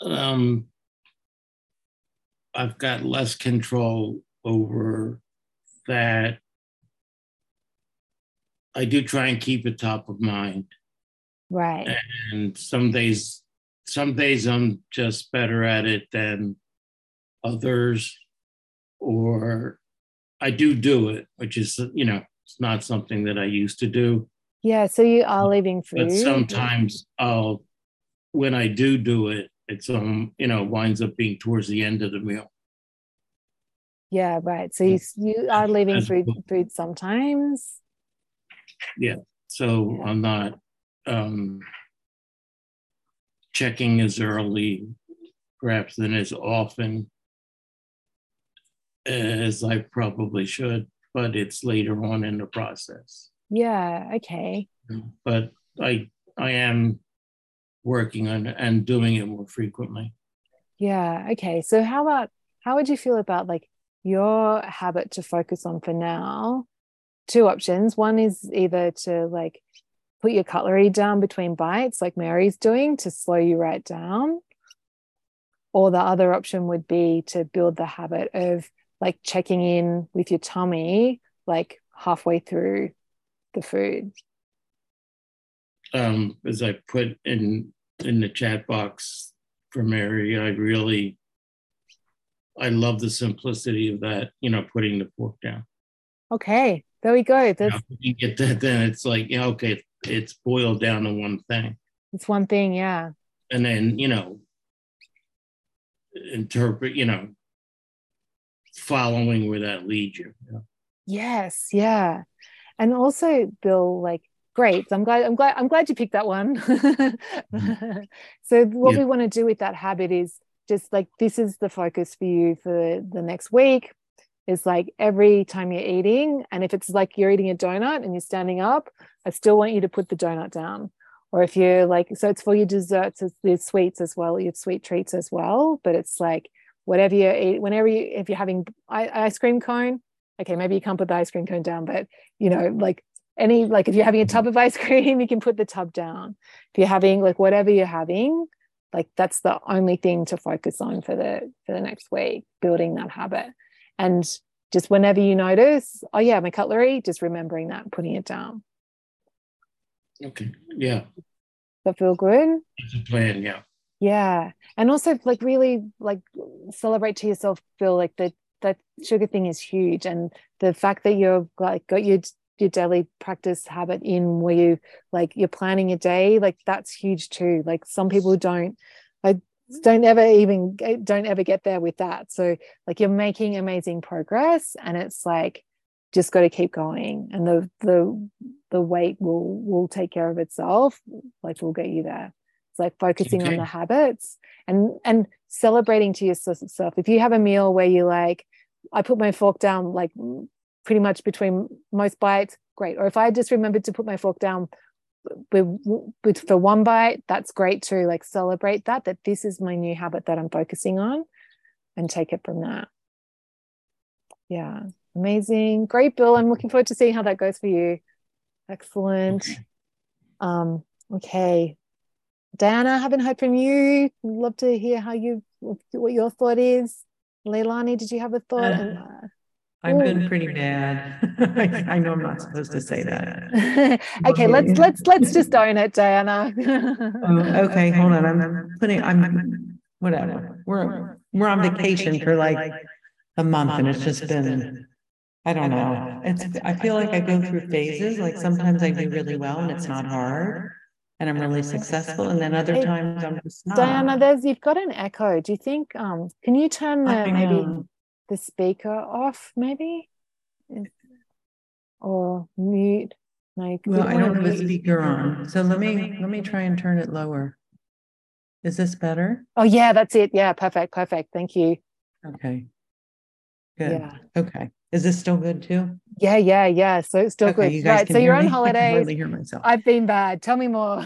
Um I've got less control over that I do try and keep it top of mind. Right. And some days some days i'm just better at it than others or i do do it which is you know it's not something that i used to do. Yeah so you are leaving food but sometimes i'll when i do do it it's um you know winds up being towards the end of the meal. Yeah right. So you you are leaving food food sometimes so i'm not um checking as early perhaps than as often as i probably should but it's later on in the process yeah okay but i i am working on and doing it more frequently Yeah. Okay. So how about how would you feel about like your habit to focus on for now? Two options. One is either to like put your cutlery down between bites, like Mary's doing, to slow you right down. Or the other option would be to build the habit of like checking in with your tummy like halfway through the food. um as i put in in the chat box for mary i really i love the simplicity of that you know putting the fork down Okay. There we go. You That's know, you get that then it's like yeah okay it's boiled down to one thing it's one thing. Yeah. and then you know interpret you know following where that leads you, you? Yes, yeah. And also, Bill, like, great. I'm glad, I'm glad, I'm glad you picked that one. so what Yeah. we want to do with that habit is just like this is the focus for you for the next week. Is like every time you're eating, and if it's like you're eating a donut and you're standing up, I still want you to put the donut down. Or if you're like, so it's for your desserts, the sweets as well, your sweet treats as well. But it's like whatever you eat, whenever you, if you're having ice cream cone, okay, maybe you can't put the ice cream cone down, but you know, like any, like if you're having a tub of ice cream, you can put the tub down. If you're having like whatever you're having, like that's the only thing to focus on for the for the next week, building that habit. And just whenever you notice, oh yeah, my cutlery, just remembering that, and putting it down. okay yeah Does that feel good? that's a plan yeah Yeah. And also like really like celebrate to yourself, feel like that that sugar thing is huge. And the fact that you're like got your your daily practice habit in where you like you're planning your day, like that's huge too. Like some people don't like don't ever even don't ever get there with that. So like you're making amazing progress and it's like just got to keep going and the the the weight will will take care of itself like we'll get you there. It's like focusing okay. on the habits and and celebrating to yourself if you have a meal where you like i put my fork down like pretty much between most bites great. Or if i just remembered to put my fork down for one bite that's great too like celebrate that that this is my new habit that i'm focusing on and take it from that. Yeah. Amazing. Great bill. I'm looking forward to seeing how that goes for you. Excellent. Okay. um okay. Diana I haven't heard from you. Love to hear how you what your thought is. Leilani did you have a thought? Uh, uh I've been pretty bad. I, I, know I'm not supposed to say that. okay, let's let's let's just own it, Diana. oh, okay, hold on. I'm putting. I'm whatever. We're we're on vacation for like a month, and it's just been. I don't know. It's. I feel like I go through phases. Like sometimes I do really well, and it's not hard, and I'm really successful, and then other times I'm just not. Diana, there's you've got an echo. Do you think? Um, can you turn the maybe? The speaker off, maybe, or mute. Like, well, I don't have a speaker on, so let me let me try and turn it lower. Is this better? Oh yeah, that's it. Yeah, perfect, perfect. Thank you. Okay. Good. Yeah. Okay. Is this still good too? Yeah, yeah, yeah. So it's still okay, good. right. So you're on holidays. I really hear myself. I've been bad. Tell me more.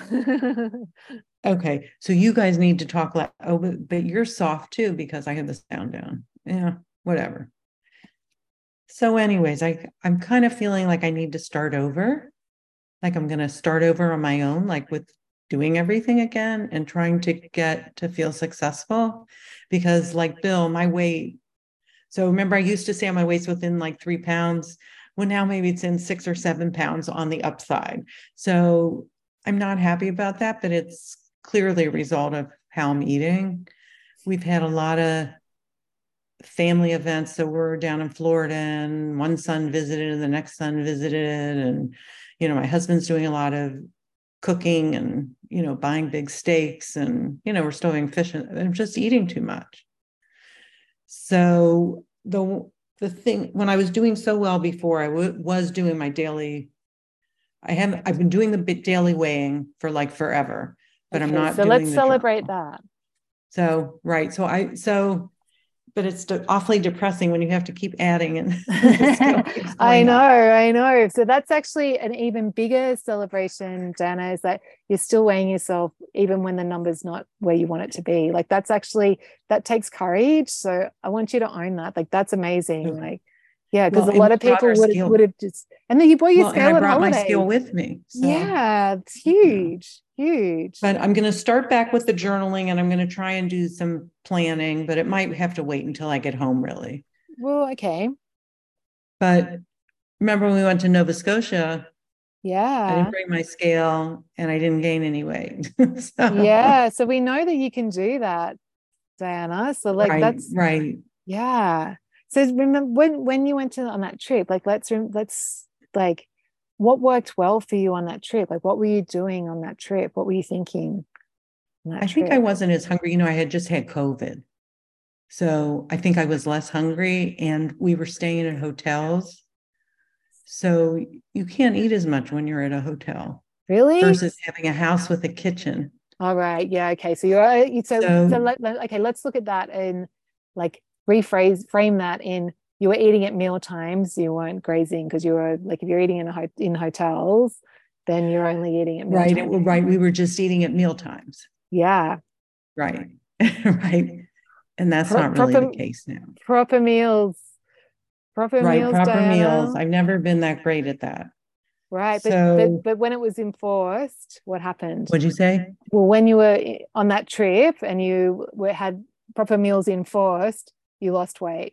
okay. So you guys need to talk like oh, but, but you're soft too because I have the sound down. Yeah whatever. So, anyways, I I'm kind of feeling like I need to start over. Like I'm gonna start over on my own, like with doing everything again and trying to get to feel successful. Because like Bill, my weight. So remember, I used to say my weight's within like three pounds. Well, now maybe it's in six or seven pounds on the upside. So I'm not happy about that, but it's clearly a result of how I'm eating. We've had a lot of family events that were down in Florida and one son visited and the next son visited and you know my husband's doing a lot of cooking and you know buying big steaks and you know we're still fish and I'm just eating too much. So the the thing when I was doing so well before I w- was doing my daily I have I've been doing the daily weighing for like forever but okay, I'm not so let's celebrate that. So right so I so but it's awfully depressing when you have to keep adding and I know, I know. So that's actually an even bigger celebration, Dana, is that you're still weighing yourself even when the number's not where you want it to be. Like that's actually that takes courage. So I want you to own that. Like that's amazing. Mm-hmm. Like yeah, because well, a lot of people would would have just and then you brought your well, scale and I brought my scale with me. So. Yeah, it's huge, huge. But I'm going to start back with the journaling, and I'm going to try and do some planning. But it might have to wait until I get home, really. Well, okay. But remember when we went to Nova Scotia? Yeah. I didn't bring my scale, and I didn't gain any weight. so. Yeah, so we know that you can do that, Diana. So like right, that's right. Yeah so remember when when you went to on that trip like let's let's like what worked well for you on that trip? Like what were you doing on that trip? What were you thinking i trip? think i wasn't as hungry. You know i had just had covid. So i think i was less hungry and we were staying in hotels. So you can't eat as much when you're at a hotel really? versus having a house with a kitchen. All right. Yeah. Okay. So you're uh, so, so, so let, okay let's look at that in like rephrase frame that in you were eating at meal times you weren't grazing because you were like if you're eating in a, in hotels then you're only eating at meal right times. right we were just eating at meal times. Yeah. Right right. And that's Pro- not really proper, the case now. proper meals proper right, meals proper Diana. meals. I've never been that great at that. Right but, so, but but when it was enforced what happened? What'd you say? Well when you were eh, on that trip and you were, had proper meals enforced you lost weight.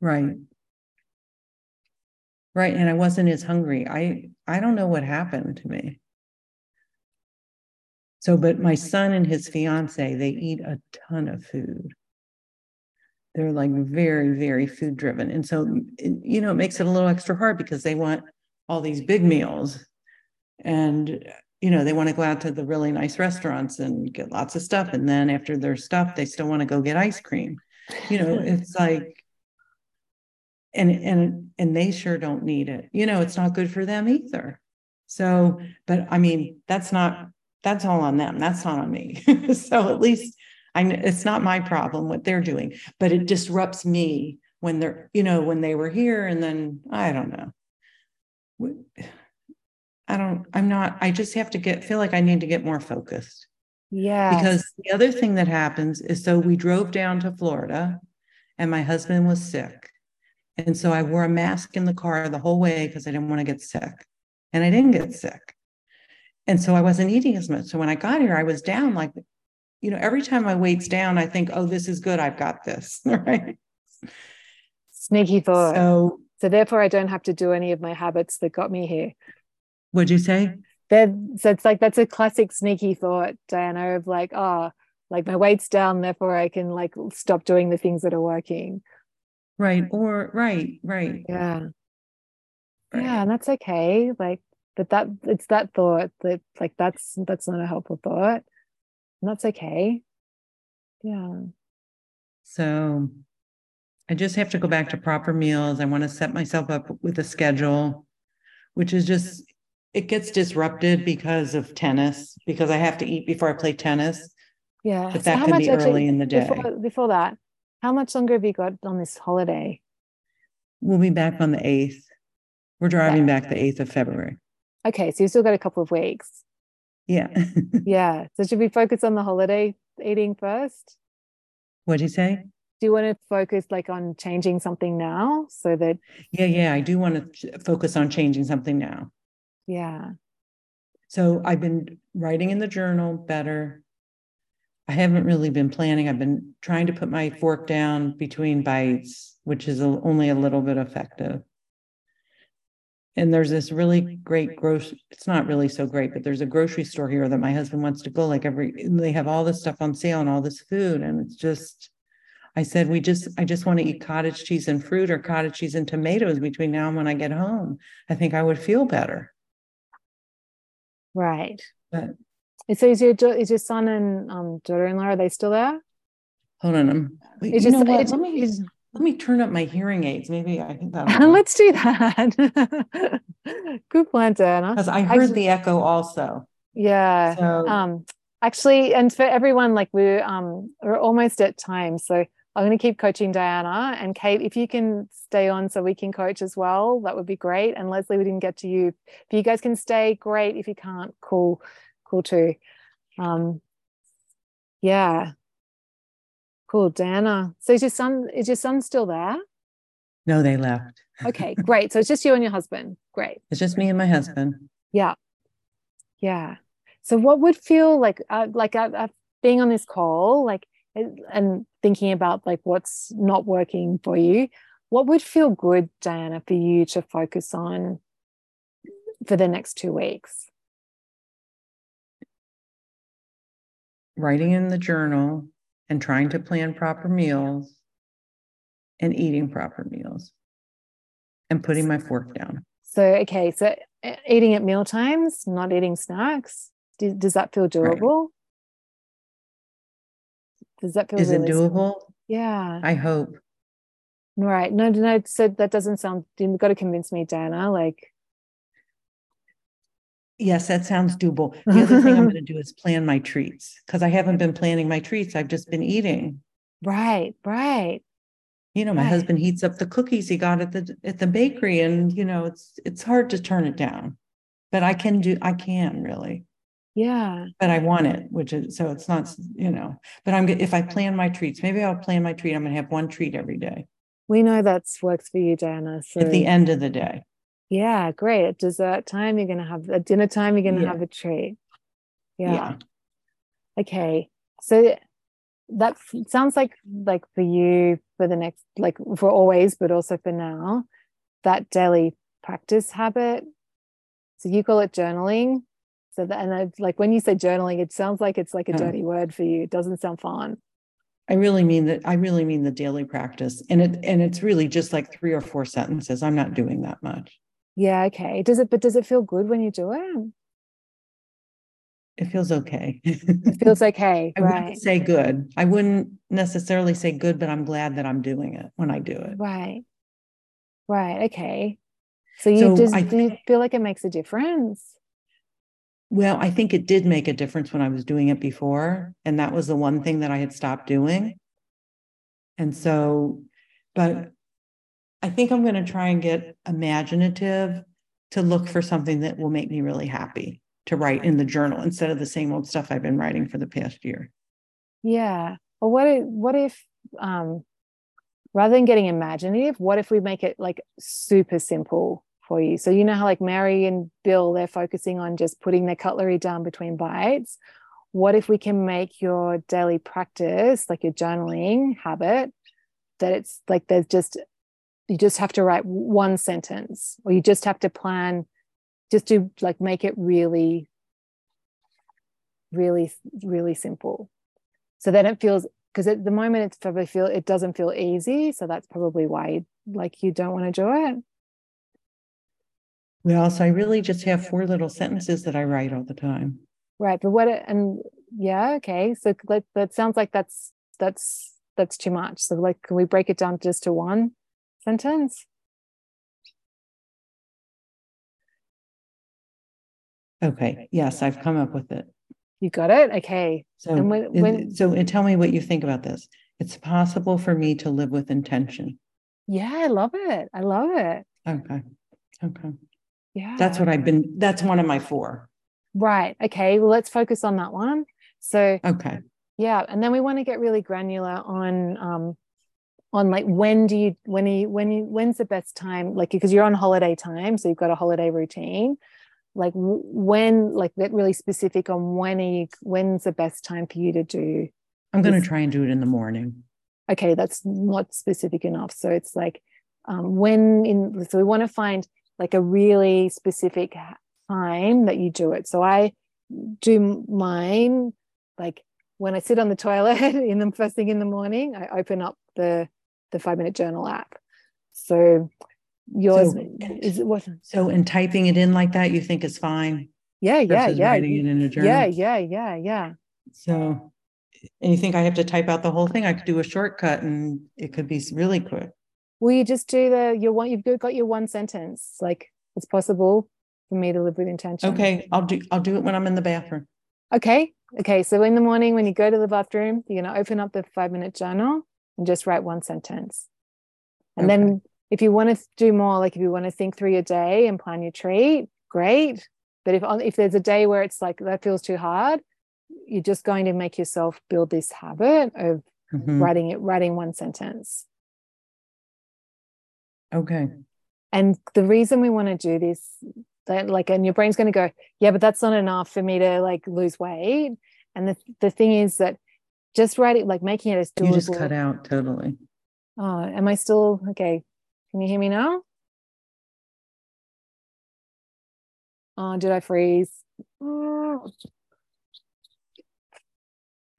Right. Right. And I wasn't as hungry. I I don't know what happened to me. So, but my oh son and his fiance, they eat a ton of food. They're like very, very food driven. And so, oh. it, you know, it makes it a little extra hard because they want all these big meals. And you know, they want to go out to the really nice restaurants and get lots of stuff. And then after their stuff, they still want to go get ice cream. You know, it's like, and and and they sure don't need it. You know, it's not good for them either. So, but I mean, that's not that's all on them. That's not on me. so at least I it's not my problem what they're doing, but it disrupts me when they're, you know, when they were here and then I don't know. I don't, I'm not, I just have to get, feel like I need to get more focused. Yeah. Because the other thing that happens is so we drove down to Florida and my husband was sick. And so I wore a mask in the car the whole way because I didn't want to get sick. And I didn't get sick. And so I wasn't eating as much. So when I got here, I was down like, you know, every time my weight's down, I think, oh, this is good. I've got this. Right. Sneaky thought. So, so therefore, I don't have to do any of my habits that got me here. What'd you say? Then so it's like that's a classic sneaky thought, Diana, of like, oh, like my weight's down, therefore I can like stop doing the things that are working. Right. Or right, right. Yeah. Right. Yeah, and that's okay. Like, but that it's that thought that like that's that's not a helpful thought. And that's okay. Yeah. So I just have to go back to proper meals. I want to set myself up with a schedule, which is just it gets disrupted because of tennis, because I have to eat before I play tennis. Yeah. But that so can be early actually, in the day. Before, before that, how much longer have you got on this holiday? We'll be back on the 8th. We're driving yeah. back the 8th of February. Okay. So you still got a couple of weeks. Yeah. yeah. So should we focus on the holiday eating first? What do you say? Do you want to focus like on changing something now so that? Yeah. Yeah. I do want to focus on changing something now. Yeah. So I've been writing in the journal better. I haven't really been planning. I've been trying to put my fork down between bites, which is a, only a little bit effective. And there's this really great grocery, it's not really so great, but there's a grocery store here that my husband wants to go like every, they have all this stuff on sale and all this food. And it's just, I said, we just, I just want to eat cottage cheese and fruit or cottage cheese and tomatoes between now and when I get home. I think I would feel better. Right. But so is your is your son and um, daughter-in-law are they still there? Hold on, I'm. Wait, just, let me let me turn up my hearing aids. Maybe I think that. Let's do that. Good plan. Because I heard actually, the echo also. Yeah. So, um, actually, and for everyone, like we're um we're almost at time, so I'm going to keep coaching Diana and Kate. If you can stay on so we can coach as well, that would be great. And Leslie, we didn't get to you. If you guys can stay, great. If you can't, cool, cool too. Um, yeah, cool, Diana. So is your son? Is your son still there? No, they left. okay, great. So it's just you and your husband. Great. It's just me and my husband. Yeah, yeah. So what would feel like, uh, like uh, uh, being on this call, like and thinking about like what's not working for you what would feel good diana for you to focus on for the next two weeks? Writing in the journal and trying to plan proper meals and eating proper meals and putting my fork down. So okay so eating at meal times not eating snacks does that feel doable? right. Does that feel Is it doable? Yeah. I hope. Right. No, no, no. so that doesn't sound you've got to convince me, Dana. Like Yes, that sounds doable. The other thing I'm going to do is plan my treats because I haven't been planning my treats. I've just been eating. Right, right. You know, my right. husband heats up the cookies he got at the at the bakery, and you know, it's it's hard to turn it down. But I can do I can really. Yeah. But I want it, which is so it's not, you know, but I'm if I plan my treats, maybe I'll plan my treat. I'm gonna have one treat every day. We know that's works for you, Diana. So. At the end of the day. Yeah, great. At dessert time, you're gonna have at dinner time, you're gonna yeah. have a treat. Yeah. yeah. Okay. So that sounds like like for you for the next like for always, but also for now, that daily practice habit. So you call it journaling so that, and I've like when you say journaling, it sounds like it's like a dirty word for you. It doesn't sound fun. I really mean that. I really mean the daily practice, and it and it's really just like three or four sentences. I'm not doing that much. Yeah. Okay. Does it? But does it feel good when you do it? it feels okay. It feels okay, I right? wouldn't say good. I wouldn't necessarily say good, but I'm glad that I'm doing it when I do it. Right. Right. Okay. So you So just I do you feel like it makes a difference? Well, I think it did make a difference when I was doing it before, and that was the one thing that I had stopped doing. And so, but I think I'm going to try and get imaginative to look for something that will make me really happy to write in the journal instead of the same old stuff I've been writing for the past year. Yeah. Well, what if, what if um rather than getting imaginative, what if we make it like super simple you? So you know how like Mary and Bill they're focusing on just putting their cutlery down between bites. What if we can make your daily practice, like your journaling habit, that it's like there's just you just have to write one sentence or you just have to plan just to like make it really really really simple so then it feels because at the moment it's probably feel it doesn't feel easy so that's probably why like you don't want to do it Well, so I really just have four little sentences that I write all the time. right but what and yeah okay so that, that sounds like that's that's that's too much so like can we break it down just to one sentence Okay, yes, I've come up with it. you got it okay So, And when- when- so and tell me what you think about this. It's possible for me to live with intention. yeah i love it i love it Okay, okay. Yeah That's what I've been, that's one of my four. right. Okay. Well let's focus on that one. So Okay, yeah. And then we want to get really granular on um on like when do you when you when you when's the best time? Like because you're on holiday time so you've got a holiday routine. Like when like get really specific on when are you when's the best time for you to do I'm gonna try and do it in the morning. okay. That's not specific enough. So it's like um when in so we want to find like a really specific time that you do it so i do mine like when i sit on the toilet in the first thing in the morning i open up the the five minute journal app so yours So- is it what So in typing it in like that, you think is fine yeah yeah yeah writing it in a journal? yeah yeah yeah yeah So, and you think I have to type out the whole thing? I could do a shortcut and it could be really quick. Will you just do the your one you've got your one sentence like it's possible for me to live with intention Okay, I'll do, I'll do it when I'm in the bathroom. Okay. Okay. So in the morning, when you go to the bathroom, you're going to open up the five minute journal and just write one sentence. And then if you want to do more, like if you want to think through your day and plan your treat, great. But if, if there's a day where it's like that feels too hard, you're just going to make yourself build this habit of Mhm. writing it, writing one sentence. Okay, And the reason we want to do this, that like, and your brain's going to go, yeah, but that's not enough for me to like lose weight. And the, the thing is that just writing, like making it as doable. you just cut out totally. Oh, am I still okay? Can you hear me now? Oh, did I freeze? Oh,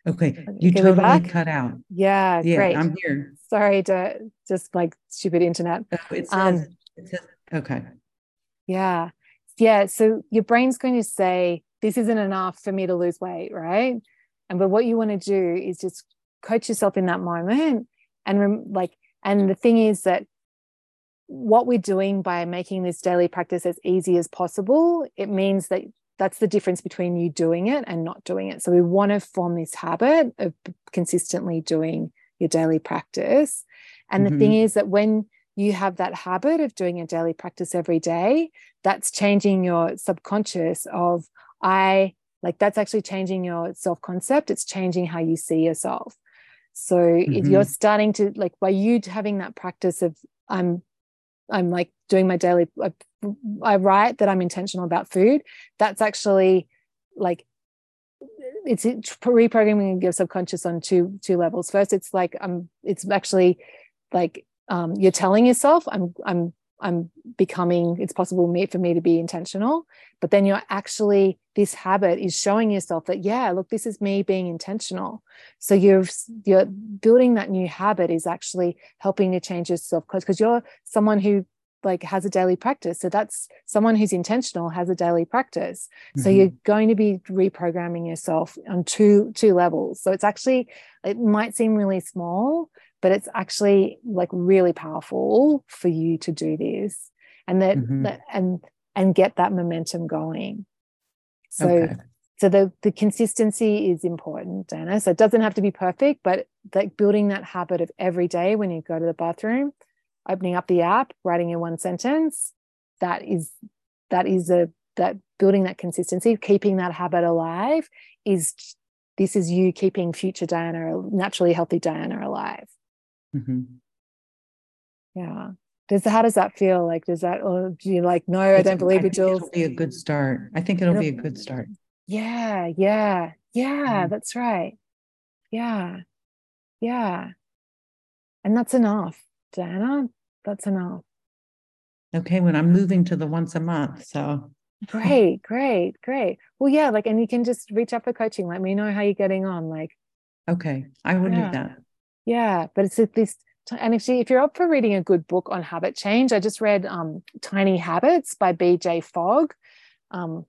Okay, you we're totally cut out. yeah, Yeah, great. I'm here. Sorry to just like stupid internet. Oh, It Um, says, it says, okay, Yeah. Yeah. So your brain's going to say, this isn't enough for me to lose weight. Right. And but what you want to do is just coach yourself in that moment. And rem- like, and the thing is that what we're doing by making this daily practice as easy as possible, it means that that's the difference between you doing it and not doing it. So we want to form this habit of consistently doing your daily practice. And the thing mm-hmm. is that when you have that habit of doing a daily practice every day, that's changing your subconscious of I like that's actually changing your self concept. It's changing how you see yourself. So if you're mm-hmm. starting to like by you having that practice of I'm I'm like doing my daily I, I write that I'm intentional about food, that's actually like it's reprogramming your subconscious on two two levels. First, it's like I'm it's actually like um, you're telling yourself i'm i'm i'm becoming it's possible for me to be intentional but then you're actually this habit is showing yourself that yeah look this is me being intentional. So you're you're building that new habit is actually helping to change yourself because you're someone who like has a daily practice. So that's someone who's intentional has a daily practice. So Mhm. you're going to be reprogramming yourself on two two levels. So it's actually it might seem really small but it's actually like really powerful for you to do this and that, Mhm. that and and get that momentum going so Okay. so the the consistency is important dana so it doesn't have to be perfect but like building that habit of every day when you go to the bathroom opening up the app writing in one sentence that is that is a that building that consistency keeping that habit alive is this is you keeping future diana naturally healthy diana alive Mhm. yeah does how does that feel like does that or do you like no i don't believe it think jules It'll be a good start. I think it'll It'll- be a good start. Yeah, yeah, yeah, Mhm. that's right. Yeah, yeah. And that's enough, Diana. That's enough. Okay, when I'm moving to the once a month, so Great, great, great. Well, yeah, like, and you can just reach out for coaching. Let me know how you're getting on. Like, okay, I will Yeah. do that. Yeah, but it's at least, and actually, if you're up for reading a good book on habit change, I just read um, Tiny Habits by B.J. Fogg. Um,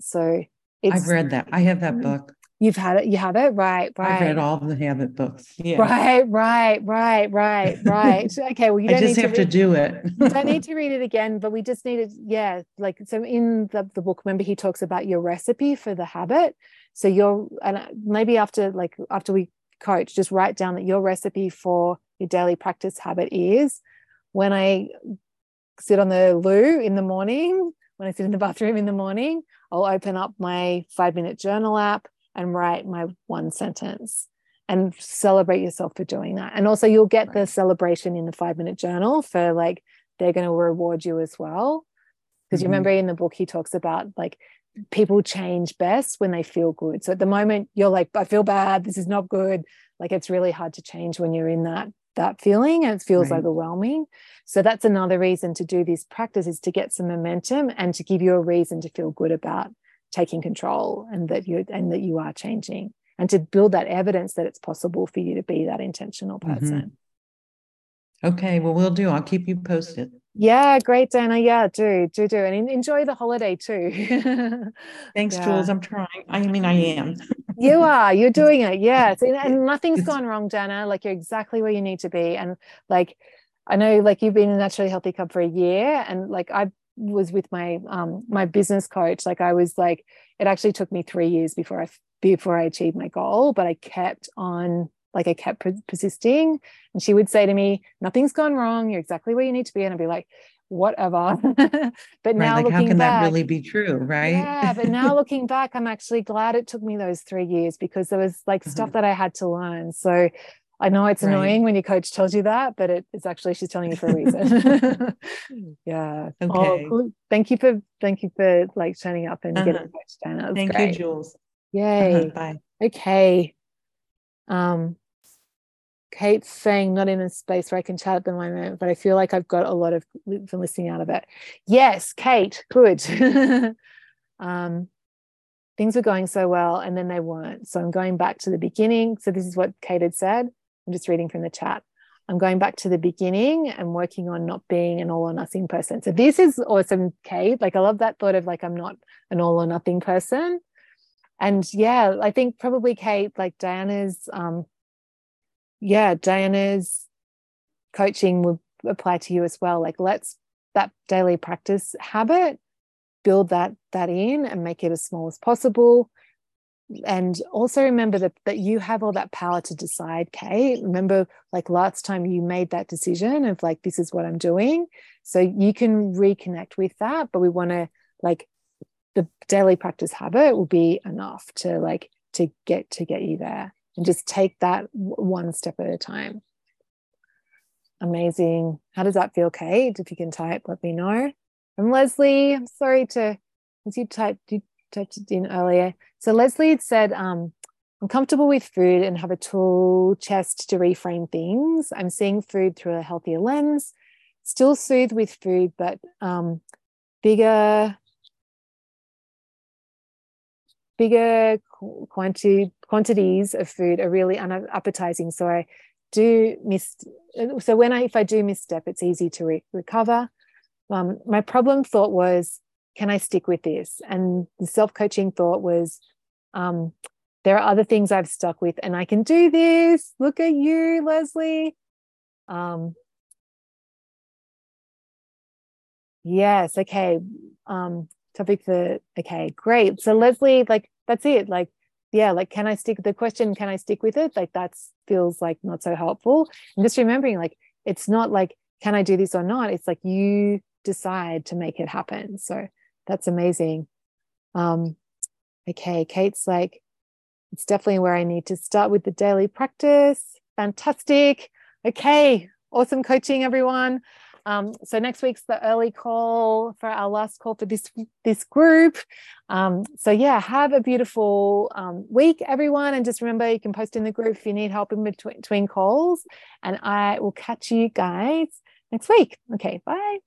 so it's, I've read that. I have that Mm, book. you've had it, you have it, right, right. I've read all the habit books. Yeah. Right, right, right, right, right. Okay, well, you don't just need have to to read, do it. you don't need to read it again, but we just needed, yeah, like so in the, the book, remember he talks about your recipe for the habit. So your and uh, maybe after like after we coach, just write down that your recipe for your daily practice habit is when I sit on the loo in the morning, when I sit in the bathroom in the morning, I'll open up my five minute journal app and write my one sentence and celebrate yourself for doing that. And also, you'll get the celebration in the five minute journal for like, they're going to reward you as well. Because you Mhm. remember in the book, he talks about like people change best when they feel good. So at the moment, you're like, I feel bad. This is not good. Like it's really hard to change when you're in that that feeling and it feels Right. overwhelming. So that's another reason to do this practice is to get some momentum and to give you a reason to feel good about taking control and that you and that you are changing and to build that evidence that it's possible for you to be that intentional Mhm. person. Okay, well, we'll do. I'll keep you posted. Yeah, great, Dana. Yeah, do do do, and enjoy the holiday too. Thanks, Yeah. Jules. I'm trying. I mean, I am. You are. You're doing it. Yes, and, and Yeah, nothing's gone wrong, Dana. Like you're exactly where you need to be, and like I know, like you've been in Naturally Healthy Club for a year, and like I was with my um my business coach. Like I was like, it actually took me three years before I before I achieved my goal, but I kept on like I kept persisting. And she would say to me, "Nothing's gone wrong. You're exactly where you need to be," and I'd be like, "Whatever." but Right. now Like, how looking can back, that really be true? Right. yeah, but now looking back, I'm actually glad it took me those three years because there was like stuff Mhm. that I had to learn. So I know it's Right. annoying when your coach tells you that, but it, it's actually she's telling you for a reason. yeah. Oh, Okay. cool. Thank you for thank you for like turning up and getting Uh-huh. coached down. That was Thank great. you, Jules. Yay. Uh-huh. Bye. Okay. Um, Kate's saying not in a space where I can chat at the moment, but I feel like I've got a lot of from listening out of it. Yes, Kate, good. um, things were going so well and then they weren't. So I'm going back to the beginning. So this is what Kate had said. I'm just reading from the chat. I'm going back to the beginning and working on not being an all or nothing person. So this is awesome, Kate. Like I love that thought of like I'm not an all or nothing person. And yeah, I think probably Kate, like Diana's um yeah, Diana's coaching would apply to you as well. Like let's that daily practice habit, build that that in and make it as small as possible. And also remember that that you have all that power to decide, Kate. Remember, like last time you made that decision of like, this is what I'm doing. So you can reconnect with that, but we want to like the daily practice habit will be enough to like to get to get you there and just take that one step at a time. Amazing. How does that feel kate? If you can type let me know. And leslie. I'm sorry to as you typed you typed in earlier. So leslie had said um i'm comfortable with food and have a tool chest to reframe things. I'm seeing food through a healthier lens. Still soothe with food but um bigger bigger quanti- quantities of food are really unappetizing. So I do miss. So when I if I do misstep, it's easy to re- recover. um, my problem thought was, can I stick with this? And the self coaching thought was, um, there are other things I've stuck with, and I can do this. Look at you, Leslie. Um, yes, okay. Um, topic for okay, great. So Leslie, like that's it. Like, yeah, like can I stick the question, can I stick with it? Like that feels like not so helpful. And just remembering, like, it's not like, can I do this or not? It's like you decide to make it happen. So that's amazing. Um, okay, Kate's like, it's definitely where I need to start with the daily practice. Fantastic. Okay, awesome coaching, everyone. Um, so next week's the early call for our last call for this this group. Um, so yeah, have a beautiful um, week, everyone, and just remember you can post in the group if you need help in between, between calls. And I will catch you guys next week. Okay, bye.